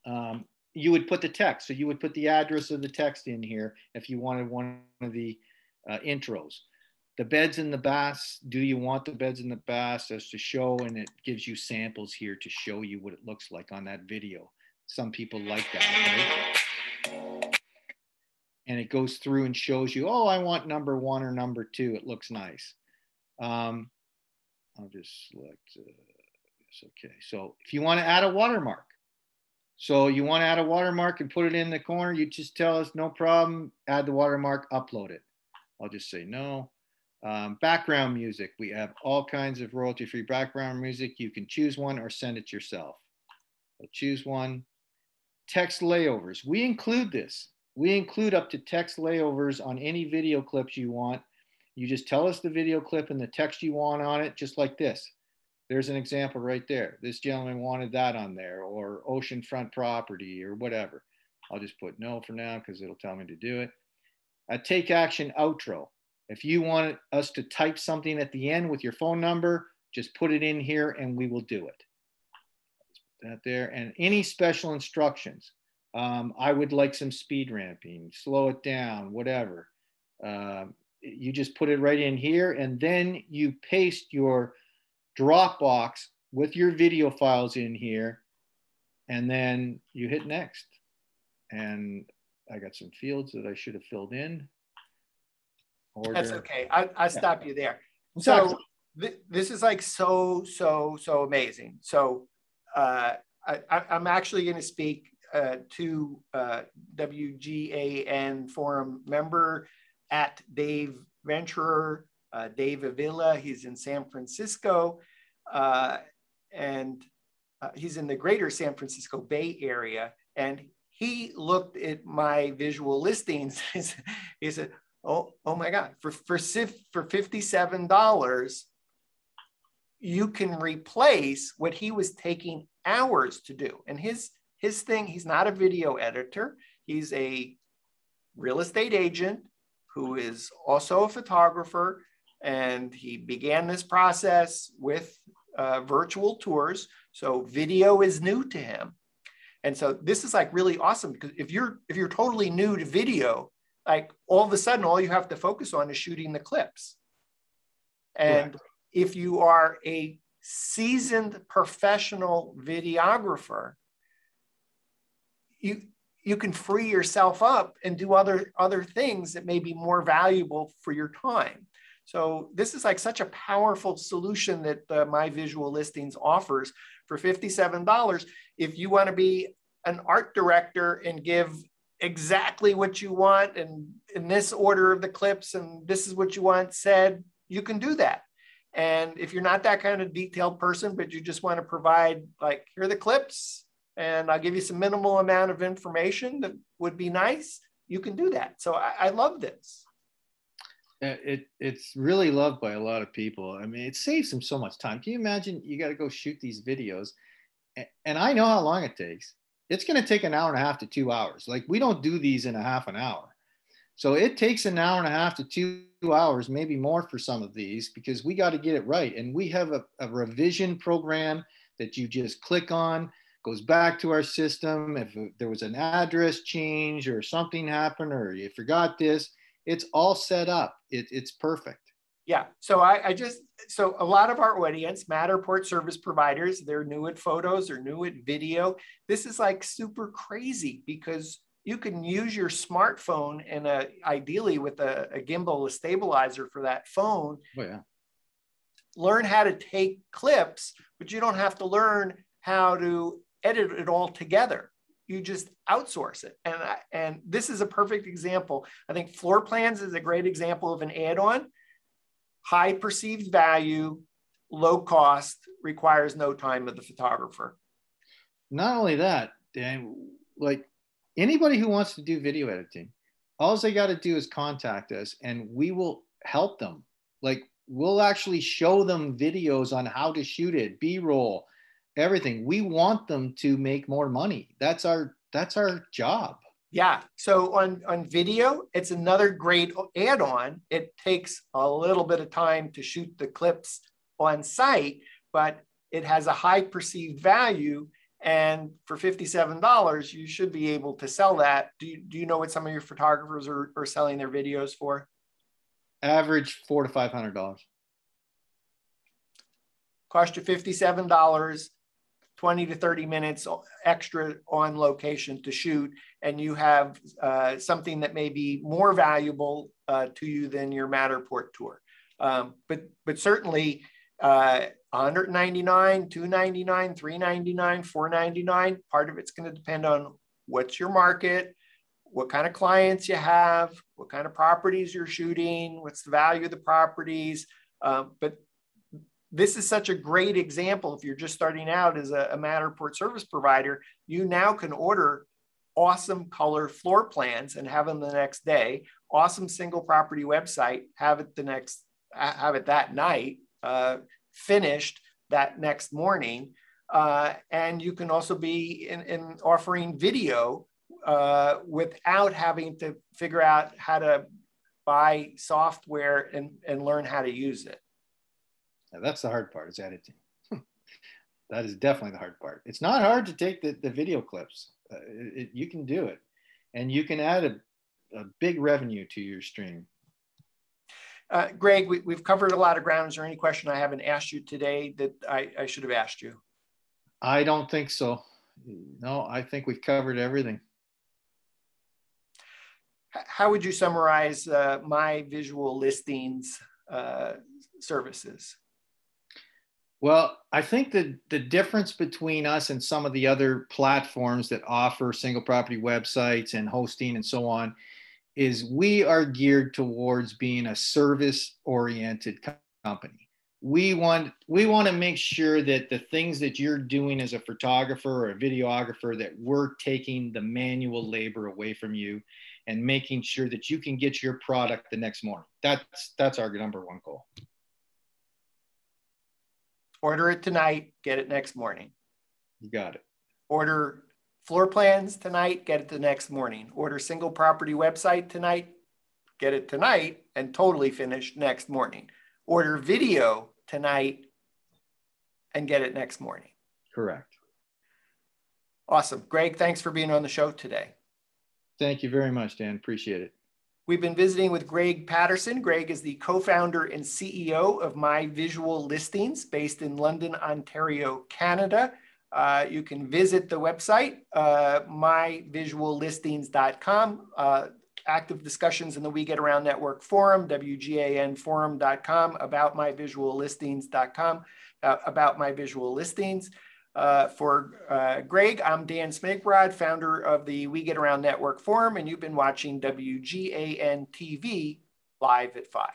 here. Um, you would put the text. So you would put the address of the text in here if you wanted one of the uh, intros. The beds and the baths, do you want the beds and the baths as to show? And it gives you samples here to show you what it looks like on that video some people like that. Right? And it goes through and shows you, oh, I want number one or number two. It looks nice. Um, I'll just select uh, this. Okay. So if you want to add a watermark, so you want to add a watermark and put it in the corner, you just tell us, no problem, add the watermark, upload it. I'll just say no. Um, background music, we have all kinds of royalty free background music. You can choose one or send it yourself. So choose one, text layovers. We include this. We include up to text layovers on any video clips you want. You just tell us the video clip and the text you want on it, just like this. There's an example right there. This gentleman wanted that on there, or oceanfront property, or whatever. I'll just put no for now because it'll tell me to do it. A take action outro. If you want us to type something at the end with your phone number, just put it in here and we will do it that there and any special instructions. Um, I would like some speed ramping, slow it down, whatever. Um, you just put it right in here and then you paste your Dropbox with your video files in here and then you hit next. And I got some fields that I should have filled in. Order. That's okay. I, I stop yeah. you there. So th- this is like so, so, so amazing. So uh, I, I'm actually going to speak uh, to uh, WGAN forum member at Dave Venturer, uh, Dave Avila. He's in San Francisco, uh, and uh, he's in the greater San Francisco Bay Area. And he looked at my visual listings. he said, "Oh, oh my God! For for for fifty seven dollars, you can replace what he was taking hours to do." And his his thing, he's not a video editor. He's a real estate agent who is also a photographer. And he began this process with uh, virtual tours. So video is new to him. And so this is like really awesome because if you're if you're totally new to video, like all of a sudden all you have to focus on is shooting the clips. And if you are a seasoned professional videographer, you you can free yourself up and do other other things that may be more valuable for your time. So this is like such a powerful solution that uh, my visual listings offers for $57 if you want to be an art director and give exactly what you want and in this order of the clips and this is what you want said you can do that and if you're not that kind of detailed person but you just want to provide like here are the clips and I'll give you some minimal amount of information that would be nice, you can do that. So I, I love this. Uh, it it's really loved by a lot of people. I mean, it saves them so much time. Can you imagine? You got to go shoot these videos, and I know how long it takes. It's going to take an hour and a half to two hours. Like we don't do these in a half an hour, so it takes an hour and a half to two hours, maybe more for some of these, because we got to get it right. And we have a, a revision program that you just click on goes back to our system. If there was an address change or something happened or you forgot this, it's all set up. It, it's perfect. Yeah. So I, I, just, so a lot of our audience, Matterport service providers, they're new at photos or new at video. This is like super crazy because you can use your smartphone and a, ideally with a, a gimbal, a stabilizer for that phone. Oh, yeah. Learn how to take clips, but you don't have to learn how to edit it all together. You just outsource it. And, and this is a perfect example. I think floor plans is a great example of an add-on. High perceived value, low cost, requires no time of the photographer. Not only that, Dan, like anybody who wants to do video editing, all they got to do is contact us and we will help them. Like we'll actually show them videos on how to shoot it, B-roll, everything. We want them to make more money. That's our that's our job. Yeah. So on on video, it's another great add-on. It takes a little bit of time to shoot the clips on site, but it has a high perceived value. And for $57, you should be able to sell that. Do you, do you know what some of your photographers are, are selling their videos for? Average four to five hundred dollars. Cost you $57 20 to 30 minutes extra on location to shoot, and you have uh, something that may be more valuable uh, to you than your Matterport tour. Um, but but certainly uh, 199, 299, 399, 499. Part of it's going to depend on what's your market, what kind of clients you have, what kind of properties you're shooting, what's the value of the properties. Um, but this is such a great example. If you're just starting out as a, a Matterport service provider, you now can order awesome color floor plans and have them the next day. Awesome single property website, have it the next, have it that night, uh, finished that next morning. Uh, and you can also be in, in offering video uh, without having to figure out how to buy software and, and learn how to use it. Now that's the hard part is editing. that is definitely the hard part. It's not hard to take the, the video clips. Uh, it, you can do it, and you can add a, a big revenue to your stream. Uh, Greg, we, have covered a lot of ground. Is there any question I haven't asked you today that I, I should have asked you? I don't think so. No, I think we've covered everything. How would you summarize uh, my visual listings uh, services? Well, I think that the difference between us and some of the other platforms that offer single property websites and hosting and so on is we are geared towards being a service oriented company. We want we want to make sure that the things that you're doing as a photographer or a videographer that we're taking the manual labor away from you and making sure that you can get your product the next morning. That's that's our number one goal. Order it tonight, get it next morning. You got it. Order floor plans tonight, get it the next morning. Order single property website tonight, get it tonight, and totally finished next morning. Order video tonight and get it next morning. Correct. Awesome. Greg, thanks for being on the show today. Thank you very much, Dan. Appreciate it. We've been visiting with Greg Patterson. Greg is the co-founder and CEO of My Visual Listings based in London, Ontario, Canada. Uh, you can visit the website, uh, myvisuallistings.com. Uh, active discussions in the We Get Around Network forum, wganforum.com, about myvisuallistings.com, uh, about my visual listings. Uh, for uh, Greg, I'm Dan Smigrod, founder of the We Get Around Network Forum, and you've been watching WGAN TV live at 5.